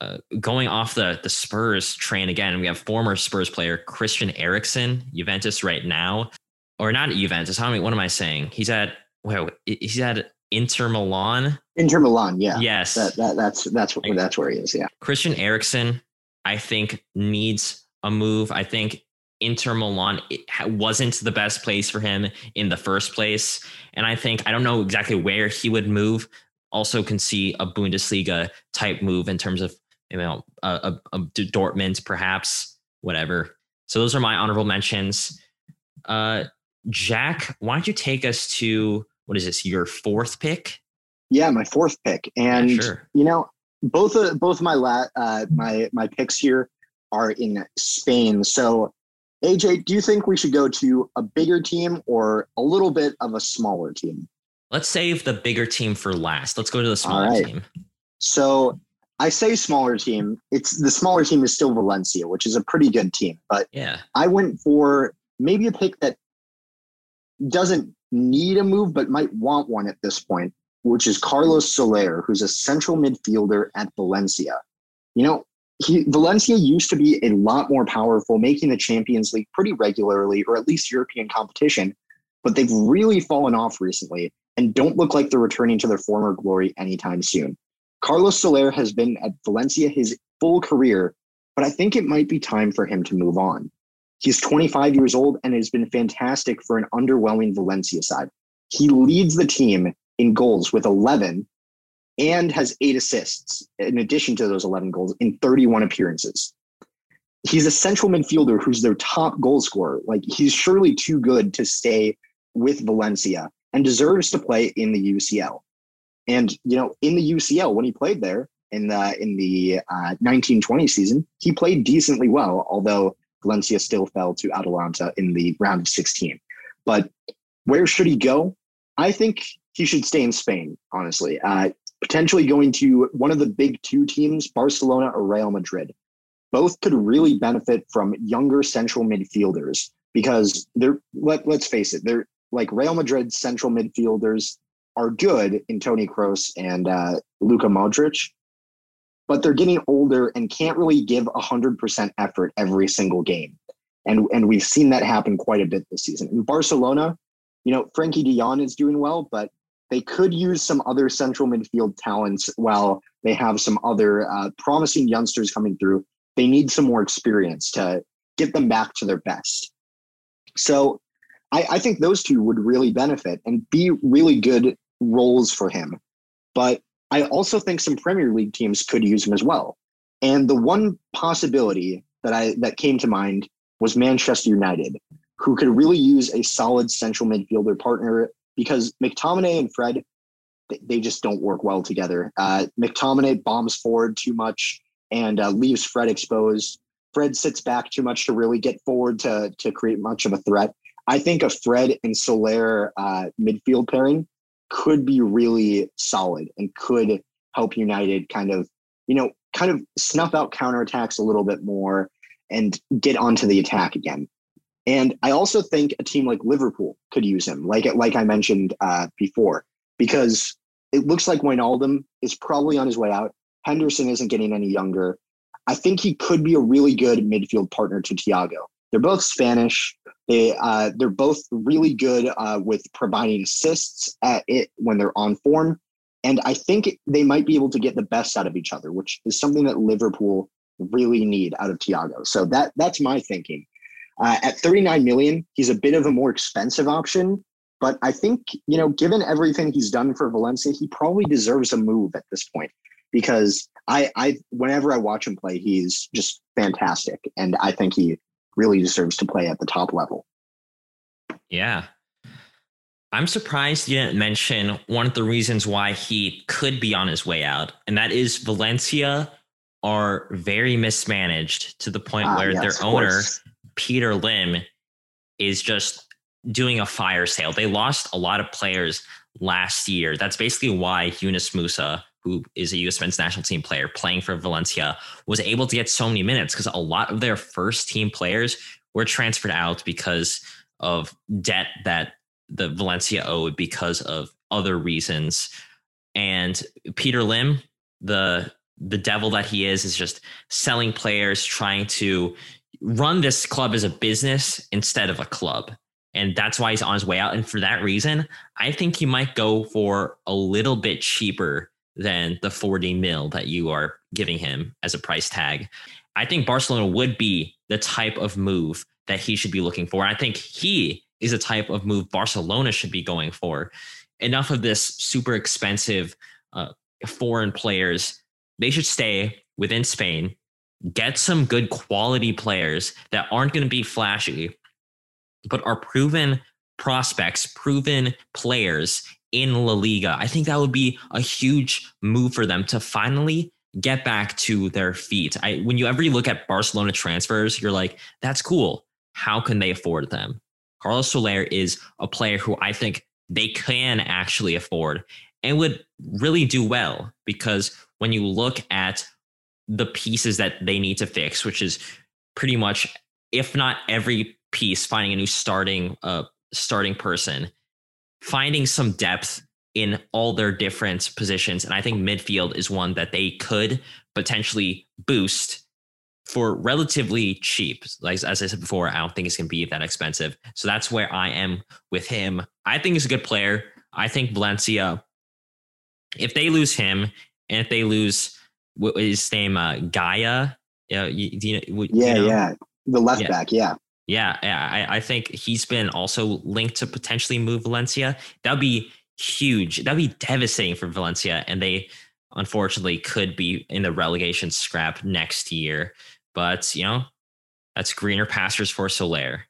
Uh, going off the the Spurs train again, we have former Spurs player Christian Eriksen, Juventus right now, or not at Juventus. How many? What am I saying? He's at well, he's at Inter Milan. Inter Milan, yeah. Yes, that, that that's that's where that's where he is. Yeah, Christian Eriksen, I think needs a move. I think Inter Milan wasn't the best place for him in the first place, and I think I don't know exactly where he would move. Also, can see a Bundesliga type move in terms of you know, a, a, a Dortmund, perhaps, whatever. So those are my honorable mentions. Uh, Jack, why don't you take us to what is this? Your fourth pick? Yeah, my fourth pick. And yeah, sure. you know, both of both of my la- uh, my my picks here are in Spain. So, AJ, do you think we should go to a bigger team or a little bit of a smaller team? Let's save the bigger team for last. Let's go to the smaller right. team. So, I say smaller team. It's the smaller team is still Valencia, which is a pretty good team. But yeah, I went for maybe a pick that doesn't need a move, but might want one at this point, which is Carlos Soler, who's a central midfielder at Valencia. You know, he, Valencia used to be a lot more powerful, making the Champions League pretty regularly, or at least European competition. But they've really fallen off recently and don't look like they're returning to their former glory anytime soon. Carlos Soler has been at Valencia his full career, but I think it might be time for him to move on. He's 25 years old and has been fantastic for an underwhelming Valencia side. He leads the team in goals with 11 and has eight assists in addition to those 11 goals in 31 appearances. He's a central midfielder who's their top goal scorer. Like he's surely too good to stay with Valencia and deserves to play in the UCL. And you know, in the UCL, when he played there in the in the uh, 1920 season, he played decently well, although Valencia still fell to Atalanta in the round of 16. But where should he go? I think he should stay in Spain. Honestly, uh, potentially going to one of the big two teams, Barcelona or Real Madrid. Both could really benefit from younger central midfielders because they're let, let's face it, they're like Real Madrid central midfielders are good in Toni Kroos and uh, Luka Modric, but they're getting older and can't really give 100% effort every single game. And, and we've seen that happen quite a bit this season. In Barcelona, you know, Frenkie de Jong is doing well, but they could use some other central midfield talents while they have some other uh, promising youngsters coming through. They need some more experience to get them back to their best. So I, I think those two would really benefit and be really good roles for him. But I also think some Premier League teams could use him as well. And the one possibility that I that came to mind was Manchester United, who could really use a solid central midfielder partner because McTominay and Fred, they just don't work well together. Uh, McTominay bombs forward too much and uh, leaves Fred exposed. Fred sits back too much to really get forward to to create much of a threat. I think a Fred and Soler uh, midfield pairing could be really solid and could help United kind of, you know, kind of snuff out counterattacks a little bit more and get onto the attack again. And I also think a team like Liverpool could use him, like like I mentioned uh, before, because it looks like Wijnaldum is probably on his way out. Henderson isn't getting any younger. I think he could be a really good midfield partner to Thiago. They're both Spanish. They uh, they're both really good uh, with providing assists at it when they're on form, and I think they might be able to get the best out of each other, which is something that Liverpool really need out of Thiago. So that that's my thinking. Uh, at 39 million, he's a bit of a more expensive option, but I think you know, given everything he's done for Valencia, he probably deserves a move at this point because I I whenever I watch him play, he's just fantastic, and I think he really deserves to play at the top level. Yeah. I'm surprised you didn't mention one of the reasons why he could be on his way out, and that is Valencia are very mismanaged to the point ah, where yes, their owner, course. Peter Lim, is just doing a fire sale. They lost a lot of players last year. That's basically why Yunus Musah, who is a U.S. men's national team player playing for Valencia, was able to get so many minutes because a lot of their first team players were transferred out because of debt that the Valencia owed because of other reasons. And Peter Lim, the the devil that he is, is just selling players, trying to run this club as a business instead of a club. And that's why he's on his way out. And for that reason, I think he might go for a little bit cheaper than the 40 mil that you are giving him as a price tag. I think Barcelona would be the type of move that he should be looking for. I think he is a type of move Barcelona should be going for. Enough of this super expensive uh, foreign players. They should stay within Spain, get some good quality players that aren't going to be flashy, but are proven prospects, proven players in La Liga. I think that would be a huge move for them to finally get back to their feet. I when you ever look at Barcelona transfers, you're like, that's cool. How can they afford them? Carlos Soler is a player who I think they can actually afford and would really do well because when you look at the pieces that they need to fix, which is pretty much, if not every piece, finding a new starting uh starting person, finding some depth in all their different positions. And I think midfield is one that they could potentially boost for relatively cheap. Like as I said before, I don't think it's gonna be that expensive. So that's where I am with him. I think he's a good player. I think Valencia, if they lose him and if they lose what is his name, uh, Gayà, yeah, you, you know, yeah, you know? yeah, the left Yeah. back, yeah. Yeah, I, I think he's been also linked to potentially move Valencia. That'd be huge. That'd be devastating for Valencia, and they unfortunately could be in the relegation scrap next year. But you know, that's greener pastures for Soler.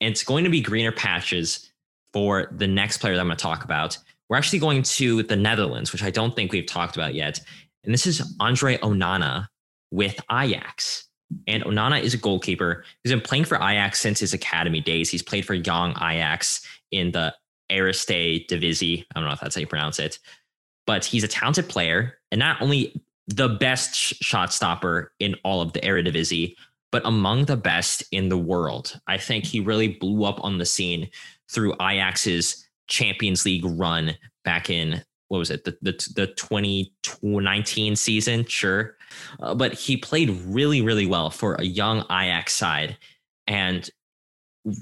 And it's going to be greener patches for the next player that I'm going to talk about. We're actually going to the Netherlands, which I don't think we've talked about yet. And this is Andre Onana with Ajax. And Onana is a goalkeeper. He's been playing for Ajax since his academy days. He's played for young Ajax in the Eerste Divisie. I don't know if that's how you pronounce it. But he's a talented player and not only the best sh- shot stopper in all of the Eredivisie, but among the best in the world. I think he really blew up on the scene through Ajax's Champions League run back in what was it the the, the 2019 season sure uh, but he played really really well for a young Ajax side and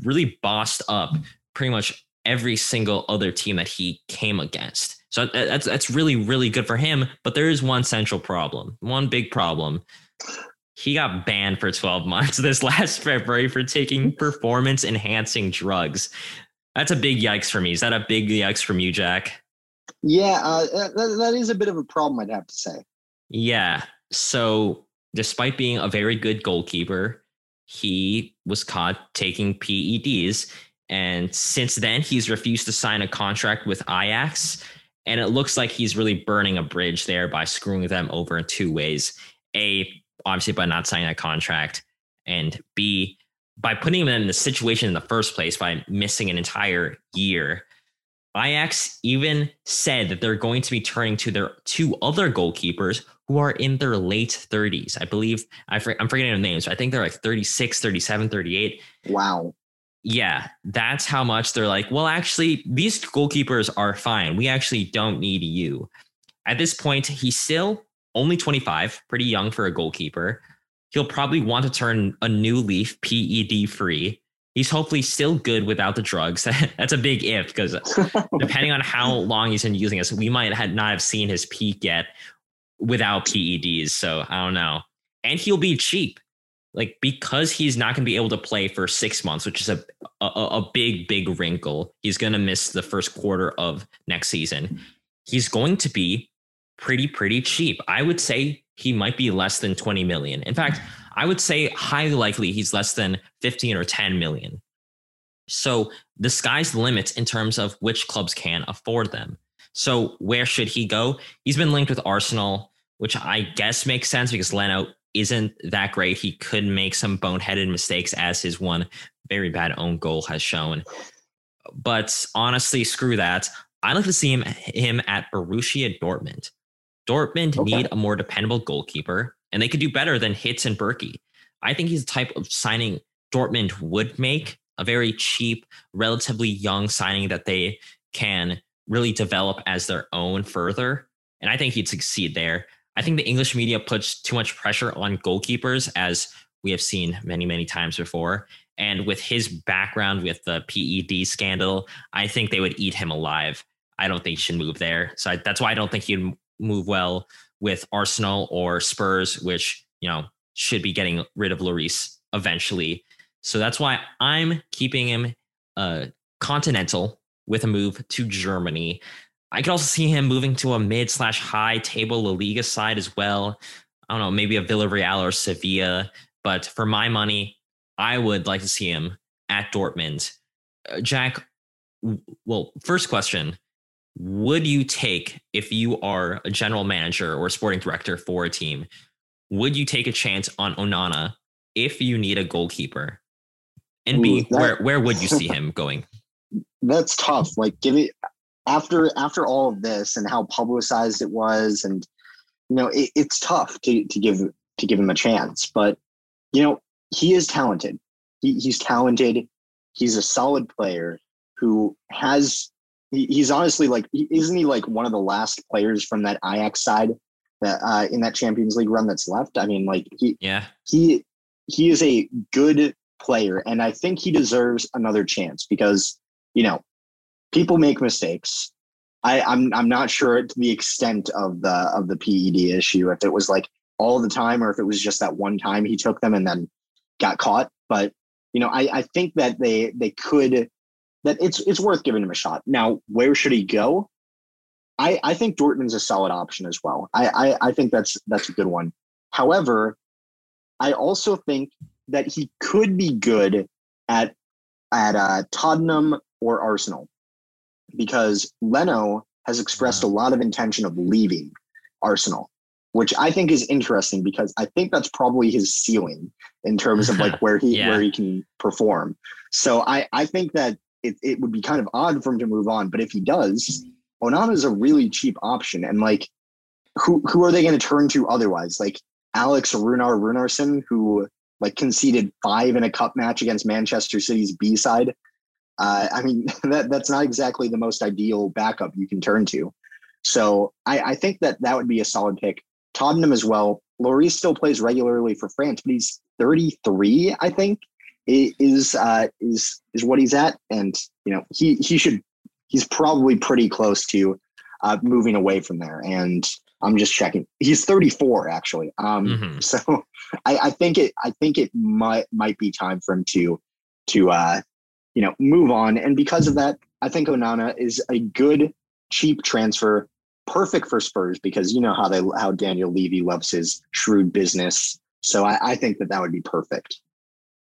really bossed up pretty much every single other team that he came against so that's that's really really good for him but there is one central problem one big problem he got banned for 12 months this last February for taking performance enhancing drugs. That's a big yikes for me. Is that a big yikes from you, Jack? Yeah, uh, that, that is a bit of a problem, I'd have to say. Yeah. So, despite being a very good goalkeeper, he was caught taking PEDs. And since then, he's refused to sign a contract with Ajax. And it looks like he's really burning a bridge there by screwing them over in two ways. A, obviously, by not signing a contract. And B, by putting them in the situation in the first place by missing an entire year. Ajax even said that they're going to be turning to their two other goalkeepers who are in their late 30s. I believe I I'm forgetting their names. I think they're like 36, 37, 38. Wow. Yeah, that's how much they're like, well, actually, these goalkeepers are fine. We actually don't need you. At this point, he's still only 25, pretty young for a goalkeeper. He'll probably want to turn a new leaf PED free. He's hopefully still good without the drugs. That's a big if because depending on how long he's been using us, we might have not have seen his peak yet without PEDs. So I don't know. And he'll be cheap. Like because he's not going to be able to play for six months, which is a, a a big big wrinkle. He's going to miss the first quarter of next season. He's going to be pretty pretty cheap. I would say he might be less than 20 million. In fact, I would say highly likely he's less than 15 or 10 million. So the sky's the limit in terms of which clubs can afford them. So where should he go? He's been linked with Arsenal, which I guess makes sense because Leno isn't that great. He could make some boneheaded mistakes as his one very bad own goal has shown. But honestly, screw that. I'd like to see him him at Borussia Dortmund. Dortmund Okay. need a more dependable goalkeeper, and they could do better than Hitz and Bürki. I think he's the type of signing Dortmund would make a very cheap, relatively young signing that they can really develop as their own further. And I think he'd succeed there. I think the English media puts too much pressure on goalkeepers, as we have seen many, many times before. And with his background with the PED scandal, I think they would eat him alive. I don't think he should move there. So I, that's why I don't think he'd move well with Arsenal or Spurs, which, you know, should be getting rid of Lloris eventually. So that's why I'm keeping him uh, continental with a move to Germany. I could also see him moving to a mid slash high table La Liga side as well. I don't know, maybe a Villarreal or Sevilla. But for my money, I would like to see him at Dortmund. Uh, Jack, w- well, first question would you take if you are a general manager or a sporting director for a team? Would you take a chance on Onana if you need a goalkeeper? And Ooh, B, that, where where would you see him going? That's tough. Like give it after after all of this and how publicized it was, and you know it, it's tough to to give to give him a chance. But you know he is talented. He, he's talented. He's a solid player who has he, he's honestly like isn't he like one of the last players from that Ajax side that uh, in that Champions League run that's left? I mean, like he yeah he he is a good player, and I think he deserves another chance because you know people make mistakes. I, I'm I'm not sure the extent of the of the PED issue if it was like all the time or if it was just that one time he took them and then got caught. But you know, I, I think that they they could that it's it's worth giving him a shot. Now, where should he go? I, I think Dortmund's a solid option as well. I, I, I think that's that's a good one. However, I also think that he could be good at at uh, Tottenham or Arsenal because Leno has expressed a lot of intention of leaving Arsenal, which I think is interesting because I think that's probably his ceiling in terms of like where he yeah. where he can perform. So I I think that it, it would be kind of odd for him to move on. But if he does, Onana is a really cheap option. And like, who who are they going to turn to otherwise? Like Alex Runar Runarsson, who like conceded five in a cup match against Manchester City's B side. Uh, I mean, that that's not exactly the most ideal backup you can turn to. So I, I think that that would be a solid pick. Tottenham as well. Lloris still plays regularly for France, but he's 33, I think is uh, is is what he's at, and you know he he should he's probably pretty close to uh, moving away from there. And I'm just checking. He's 34 actually. Um, mm-hmm. So I, I, think it I think it might might be time for him to to uh, you know move on. And because of that, I think Onana is a good cheap transfer, perfect for Spurs because you know how they how Daniel Levy loves his shrewd business. So I, I think that that would be perfect.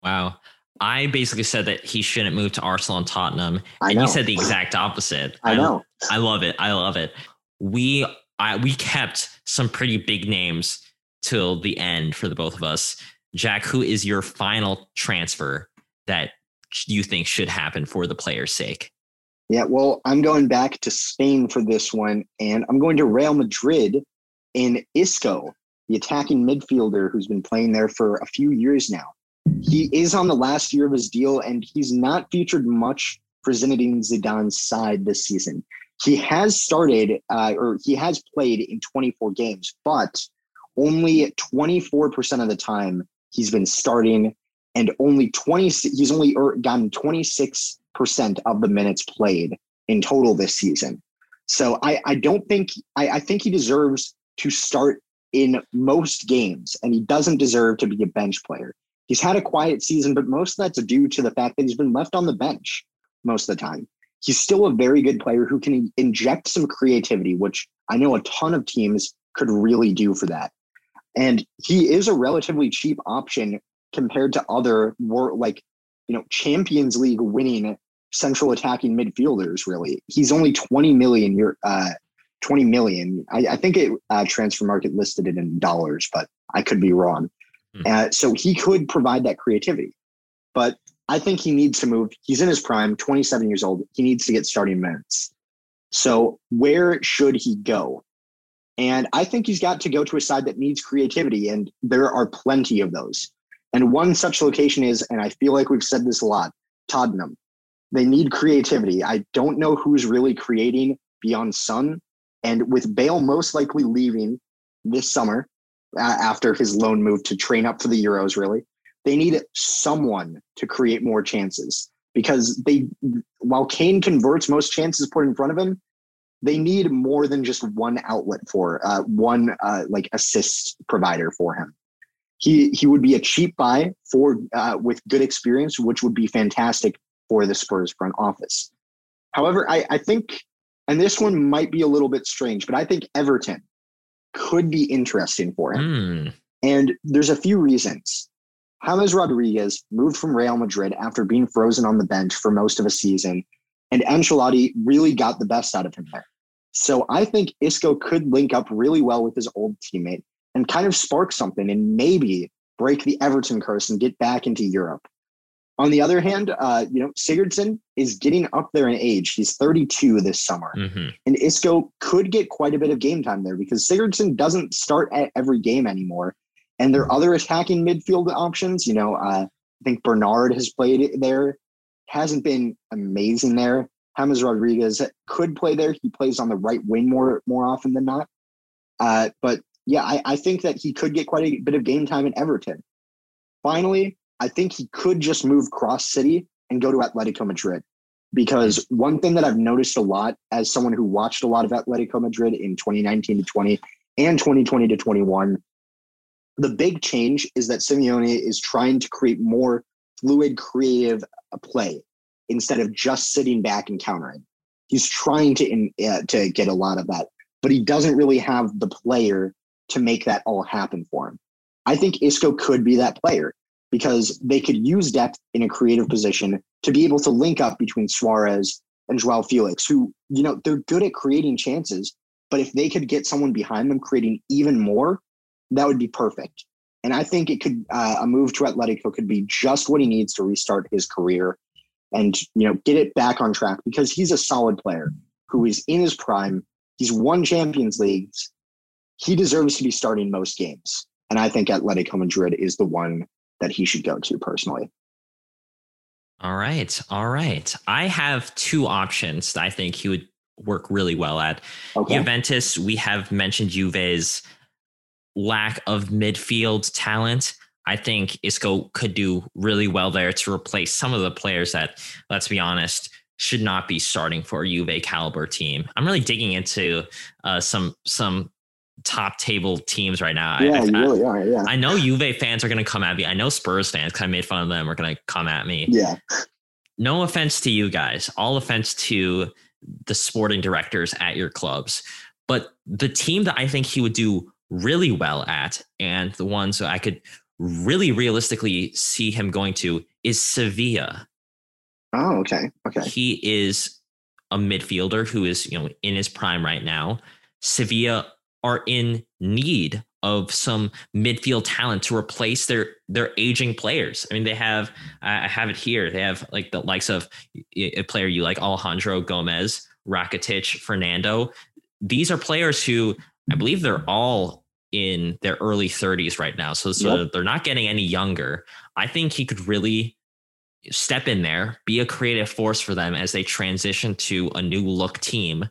Wow. I basically said that he shouldn't move to Arsenal and Tottenham. And you said the exact opposite. I know. I, I love it. I love it. We I we kept some pretty big names till the end for the both of us. Jack, who is your final transfer that you think should happen for the player's sake? Yeah, well, I'm going back to Spain for this one, and I'm going to Real Madrid in Isco, the attacking midfielder who's been playing there for a few years now he is on the last year of his deal, and he's not featured much Zinedine Zidane's side this season. He has started, uh, or he has played in 24 games, but only 24% of the time he's been starting, and only 20. He's only er, gotten 26% of the minutes played in total this season. So I, I don't think I, I think he deserves to start in most games, and he doesn't deserve to be a bench player. He's had a quiet season, but most of that's due to the fact that he's been left on the bench most of the time. He's still a very good player who can inject some creativity, which I know a ton of teams could really do for that. And he is a relatively cheap option compared to other more like, you know, Champions League winning central attacking midfielders, really. He's only 20 million You're uh 20 million. I, I think it uh, Transfermarkt listed it in dollars, but I could be wrong. Mm-hmm. Uh, so he could provide that creativity. But I think he needs to move. He's in his prime, 27 years old. He needs to get starting minutes. So where should he go? And I think he's got to go to a side that needs creativity, and there are plenty of those. And one such location is, and I feel like we've said this a lot, Tottenham. They need creativity. I don't know who's really creating beyond Son. And with Bale most likely leaving this summer, after his loan move to train up for the Euros, really. They need someone to create more chances because they, while Kane converts most chances put in front of him, they need more than just one outlet for uh, one uh, like assist provider for him. He he would be a cheap buy for uh, with good experience, which would be fantastic for the Spurs front office. However, I, I think, and this one might be a little bit strange, but I think Everton could be interesting for him. Mm. And there's a few reasons. James Rodriguez moved from Real Madrid after being frozen on the bench for most of a season And Ancelotti really got the best out of him there. So I think Isco could link up really well with his old teammate and kind of spark something and maybe break the Everton curse and get back into Europe. On the other hand, uh, you know, Sigurdsson is getting up there in age. He's 32 this summer. Mm-hmm. And Isco could get quite a bit of game time there because Sigurdsson doesn't start at every game anymore. And their other attacking midfield options. You know, uh, I think Bernard has played there, hasn't been amazing there. James Rodriguez could play there. He plays on the right wing more more often than not. Uh, but yeah, I, I think that he could get quite a bit of game time in Everton. Finally, I think he could just move cross city and go to Atletico Madrid. Because one thing that I've noticed a lot as someone who watched a lot of Atletico Madrid in 2019 to 20 and 2020 to 21, the big change is that Simeone is trying to create more fluid, creative play instead of just sitting back and countering. He's trying to in, uh, to get a lot of that, but he doesn't really have the player to make that all happen for him. I think Isco could be that player because they could use depth in a creative position to be able to link up between Suarez and Joao Felix, who, you know, they're good at creating chances, but if they could get someone behind them creating even more, that would be perfect. And I think it could, uh, a move to Atletico could be just what he needs to restart his career and, you know, get it back on track because he's a solid player who is in his prime. He's won Champions Leagues. He deserves to be starting most games. And I think Atletico Madrid is the one that he should go to personally. All right. All right. I have two options that I think he would work really well at. Okay. Juventus, we have mentioned Juve's lack of midfield talent. I think Isco could do really well there to replace some of the players that, let's be honest, should not be starting for a Juve caliber team. I'm really digging into uh, some some top table teams right now. Yeah, I, you I, really are. Yeah. I know Juve fans are going to come at me. I know Spurs fans kind of made fun of them are going to come at me. Yeah. No offense to you guys. All offense to the sporting directors at your clubs. But the team that I think he would do really well at, and the ones that I could really realistically see him going to, is Sevilla. Oh, okay. Okay. He is a midfielder who is, you know, in his prime right now. Sevilla are in need of some midfield talent to replace their their aging players. I mean, they have I have it here. They have like the likes of a player you like Alejandro Gomez, Rakitic, Fernando. These are players who I believe they're all in their early 30s right now. So, so yep. they're not getting any younger. I think he could really step in there, be a creative force for them as they transition to a new look team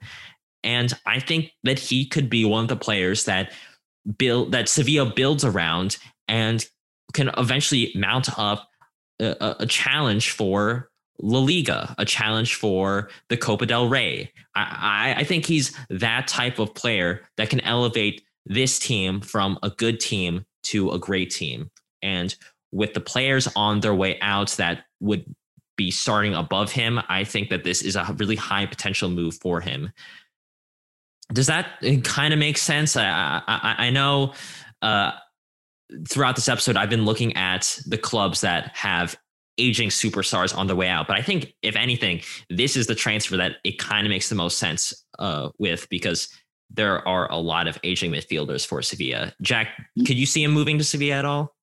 and I think that he could be one of the players that build that Sevilla builds around and can eventually mount up a, a challenge for La Liga, a challenge for the Copa del Rey. I, I, I think he's that type of player that can elevate this team from a good team to a great team. And with the players on their way out that would be starting above him, I think that this is a really high potential move for him does that kind of make sense? I I, I know uh, throughout this episode I've been looking at the clubs that have aging superstars on the way out, but I think if anything, this is the transfer that it kind of makes the most sense uh, with because there are a lot of aging midfielders for Sevilla. Jack, could you see him moving to Sevilla at all?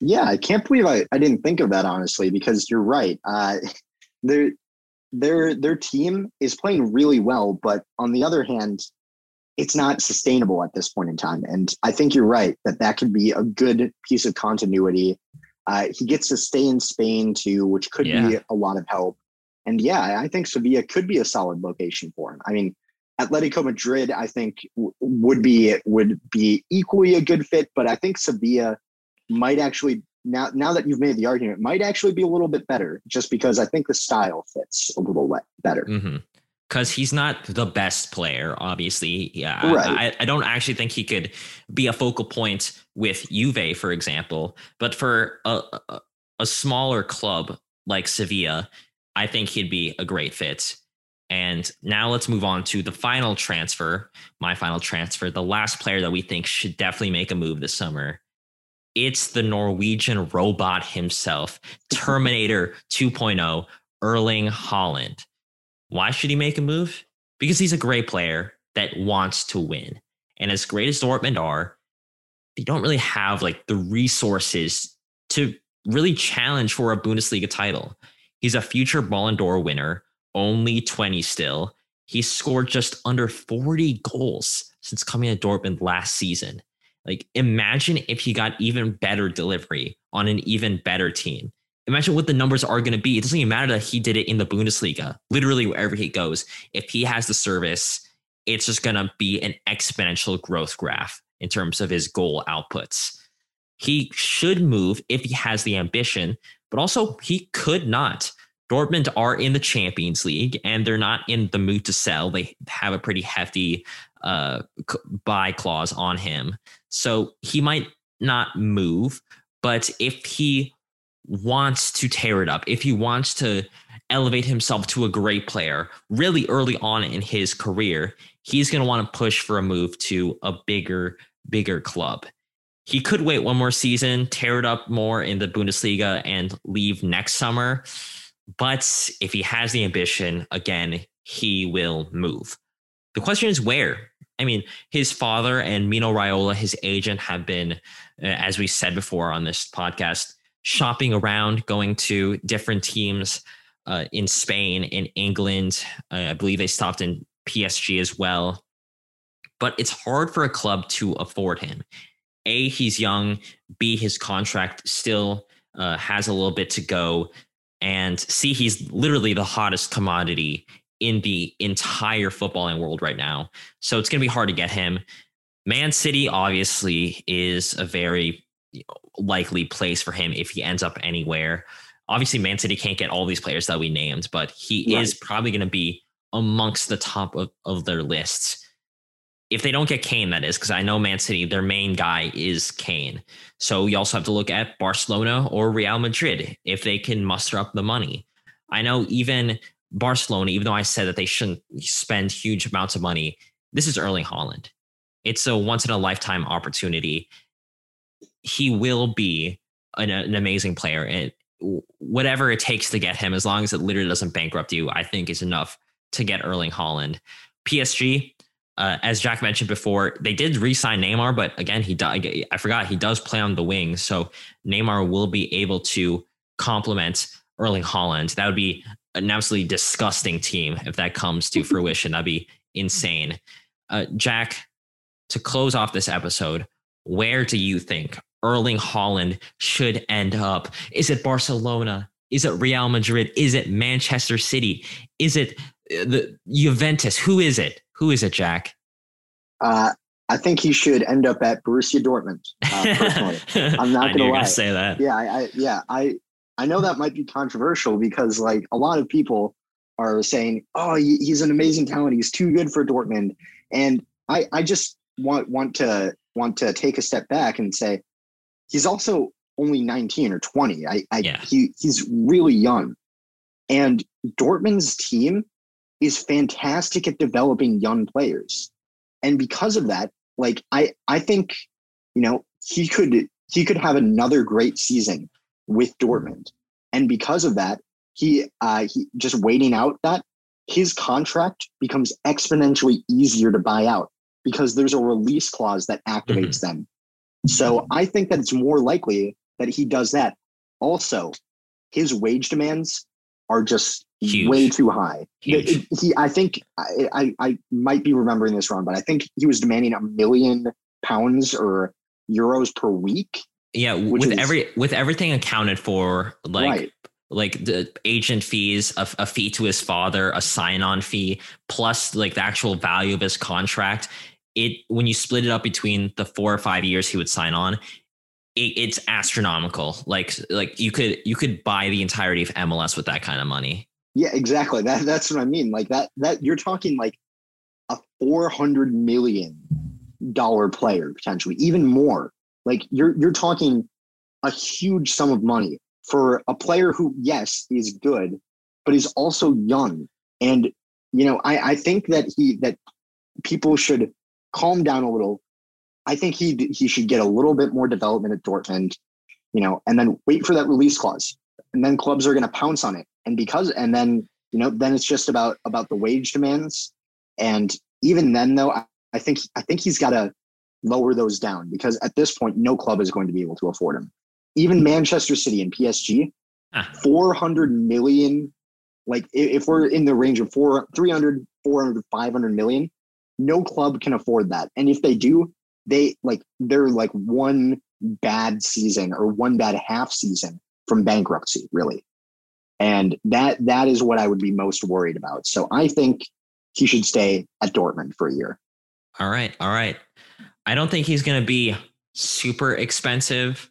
Yeah, I can't believe I, I didn't think of that honestly because you're right. Uh, their their their team is playing really well, but on the other hand, it's not sustainable at this point in time. And I think you're right that that could be a good piece of continuity. Uh, he gets to stay in Spain too, which could yeah. be a lot of help. And yeah, I think Sevilla could be a solid location for him. I mean, Atletico Madrid, I think w- would be would be equally a good fit, but I think Sevilla might actually now now that you've made the argument might actually be a little bit better, just because I think the style fits a little better. Mm-hmm because he's not the best player, obviously. Yeah, right. I, I, don't actually think he could be a focal point with Juve, for example. But for a, a, smaller club like Sevilla, I think he'd be a great fit. And now let's move on to the final transfer, my final transfer, the last player that we think should definitely make a move this summer. It's the Norwegian robot himself, Terminator 2.0, Erling Haaland Why should he make a move? Because he's a great player that wants to win. And as great as Dortmund are, they don't really have like the resources to really challenge for a Bundesliga title. He's a future Ballon d'Or winner, only 20 still. He scored just under 40 goals since coming to Dortmund last season. Like, imagine if he got even better delivery on an even better team. Imagine what the numbers are going to be. It doesn't even matter that he did it in the Bundesliga, literally wherever he goes. If he has the service, it's just going to be an exponential growth graph in terms of his goal outputs. He should move if he has the ambition, but also he could not. Dortmund are in the Champions League and they're not in the mood to sell. They have a pretty hefty uh, buy clause on him. So he might not move, but if he wants to tear it up, if he wants to elevate himself to a great player really early on in his career, he's going to want to push for a move to a bigger, bigger club. He could wait one more season, tear it up more in the Bundesliga, and leave next summer. But if he has the ambition, again, he will move. The question is where? I mean, his father and Mino Raiola, his agent, have been, uh, as we said before on this podcast, shopping around, going to different teams uh, in Spain, in England. Uh, I believe they stopped in PSG as well. But it's hard for a club to afford him. A, he's young. B, his contract still uh, has a little bit to go. And C, he's literally the hottest commodity in the entire footballing world right now. So it's going to be hard to get him. Man City obviously is a very likely place for him if he ends up anywhere. Obviously, Man City can't get all these players that we named, but he right. is probably going to be amongst the top of, of their lists. If they don't get Kane, that is, because I know Man City, their main guy is Kane. So you also have to look at Barcelona or Real Madrid if they can muster up the money. I know even Barcelona, even though I said that they shouldn't spend huge amounts of money, this is Erling Haaland. It's a once in a lifetime opportunity. He will be an, an amazing player. And whatever it takes to get him, as long as it literally doesn't bankrupt you, I think is enough to get Erling Haaland. PSG, uh, as Jack mentioned before, they did re-sign Neymar, but again, he died. I forgot he does play on the wing, so Neymar will be able to complement Erling Haaland. That would be an absolutely disgusting team if that comes to fruition. That'd be insane. Uh, Jack, to close off this episode, where do you think Erling Haaland should end up? Is it Barcelona? Is it Real Madrid? Is it Manchester City? Is it uh, the Juventus? Who is it? Who is it, Jack? Uh, I think he should end up at Borussia Dortmund. Uh, personally, I'm not going to lie. say that. Yeah, I, I, yeah, I I know that might be controversial because like a lot of people are saying, "Oh, he's an amazing talent. He's too good for Dortmund." And I I just want want to want to take a step back and say he's also only 19 or 20. I, I yeah. he he's really young. And Dortmund's team is fantastic at developing young players. And because of that, like I I think, you know, he could he could have another great season with Dortmund. And because of that, he uh, he just waiting out that his contract becomes exponentially easier to buy out because there's a release clause that activates mm-hmm. them. So mm-hmm. I think that it's more likely that he does that. Also, his wage demands are just Huge. way too high. He, he, I think I, I, I might be remembering this wrong, but I think he was demanding a million pounds or euros per week yeah, with is, every with everything accounted for, like right. like the agent fees, a, a fee to his father, a sign-on fee, plus like the actual value of his contract. It when you split it up between the four or five years he would sign on, it, it's astronomical. Like like you could you could buy the entirety of MLS with that kind of money. Yeah, exactly. That that's what I mean. Like that that you're talking like a four hundred million dollar player potentially, even more like you're you're talking a huge sum of money for a player who, yes, is good, but is also young. And you know, I, I think that he that people should calm down a little. I think he he should get a little bit more development at Dortmund, you know, and then wait for that release clause. And then clubs are going to pounce on it. And because and then you know, then it's just about about the wage demands. And even then, though, I, I think I think he's got to lower those down because at this point, no club is going to be able to afford him. Even Manchester City and PSG, ah. 400 million. Like if we're in the range of four, 300, 400, 500 million, no club can afford that. And if they do, they like they're like one bad season or one bad half season from bankruptcy, really. And that that is what I would be most worried about. So I think he should stay at Dortmund for a year. All right. All right. I don't think he's going to be super expensive.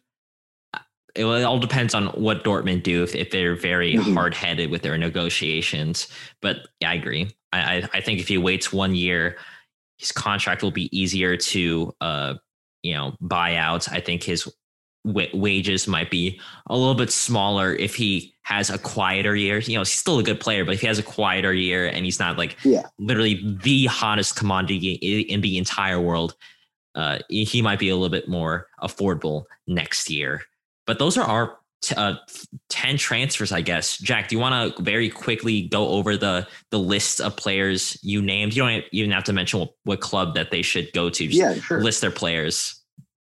It all depends on what Dortmund do if, if they're very mm-hmm. hard headed with their negotiations. But yeah, I agree. I, I, I think if he waits one year, his contract will be easier to uh, you know buy out. I think his w- wages might be a little bit smaller if he has a quieter year. You know, he's still a good player, but if he has a quieter year and he's not like yeah. literally the hottest commodity in the entire world, uh, he might be a little bit more affordable next year. But those are our t- uh, 10 transfers, I guess. Jack, do you want to very quickly go over the the list of players you named? You don't even have to mention what, what club that they should go to. Just yeah, sure. list their players.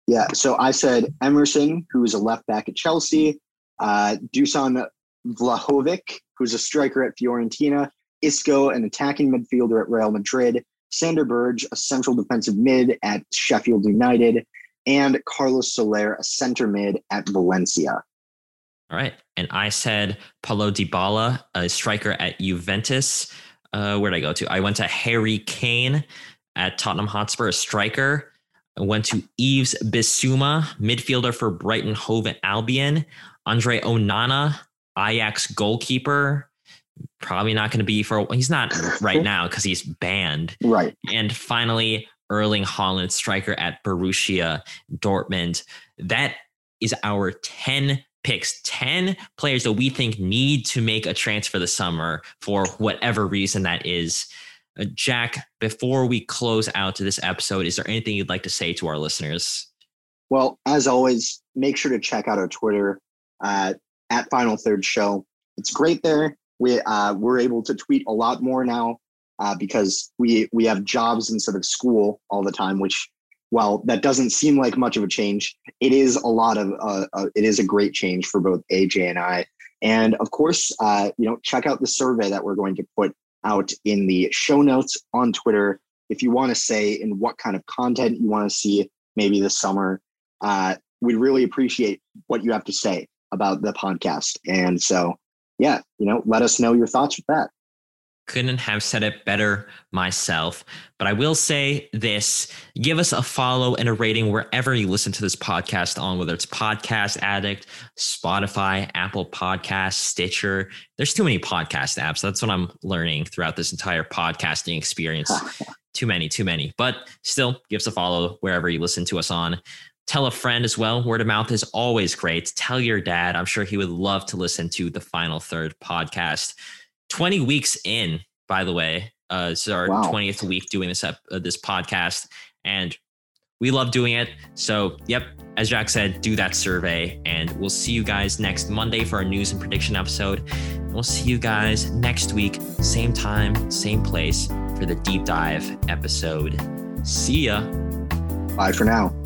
Yeah. So I said Emerson, who's a left back at Chelsea, uh, Dusan Vlahovic, who's a striker at Fiorentina, Isco, an attacking midfielder at Real Madrid, Sander Berge, a central defensive mid at Sheffield United, and Carlos Soler, a center mid at Valencia. All right. And I said Paulo Dybala, a striker at Juventus. Uh, where did I go to? I went to Harry Kane at Tottenham Hotspur, a striker. I went to Yves Bissouma, midfielder for Brighton Hove Albion. Andre Onana, Ajax goalkeeper. Probably not going to be for, he's not right now because he's banned. Right. And finally, Erling Haaland, striker at Borussia Dortmund. That is our 10 picks 10 players that we think need to make a transfer this summer for whatever reason that is. Uh, Jack, before we close out to this episode, is there anything you'd like to say to our listeners? Well, as always, make sure to check out our Twitter uh, at Final Third Show. It's great there. We uh, we're able to tweet a lot more now uh, because we we have jobs instead of school all the time. Which, while that doesn't seem like much of a change, it is a lot of uh, uh it is a great change for both AJ and I. And of course, uh, you know, check out the survey that we're going to put out in the show notes on Twitter. If you want to say in what kind of content you want to see maybe this summer, uh, we'd really appreciate what you have to say about the podcast. And so, yeah, you know, let us know your thoughts with that couldn't have said it better myself. But I will say this give us a follow and a rating wherever you listen to this podcast on, whether it's Podcast Addict, Spotify, Apple Podcast, Stitcher. There's too many podcast apps. That's what I'm learning throughout this entire podcasting experience. too many, too many. But still, give us a follow wherever you listen to us on. Tell a friend as well. Word of mouth is always great. Tell your dad. I'm sure he would love to listen to the Final Third podcast. 20 weeks in, by the way. Uh, this is our wow. 20th week doing this up uh, this podcast, and we love doing it. So, yep, as Jack said, do that survey, and we'll see you guys next Monday for our news and prediction episode. And we'll see you guys next week, same time, same place for the deep dive episode. See ya. Bye for now.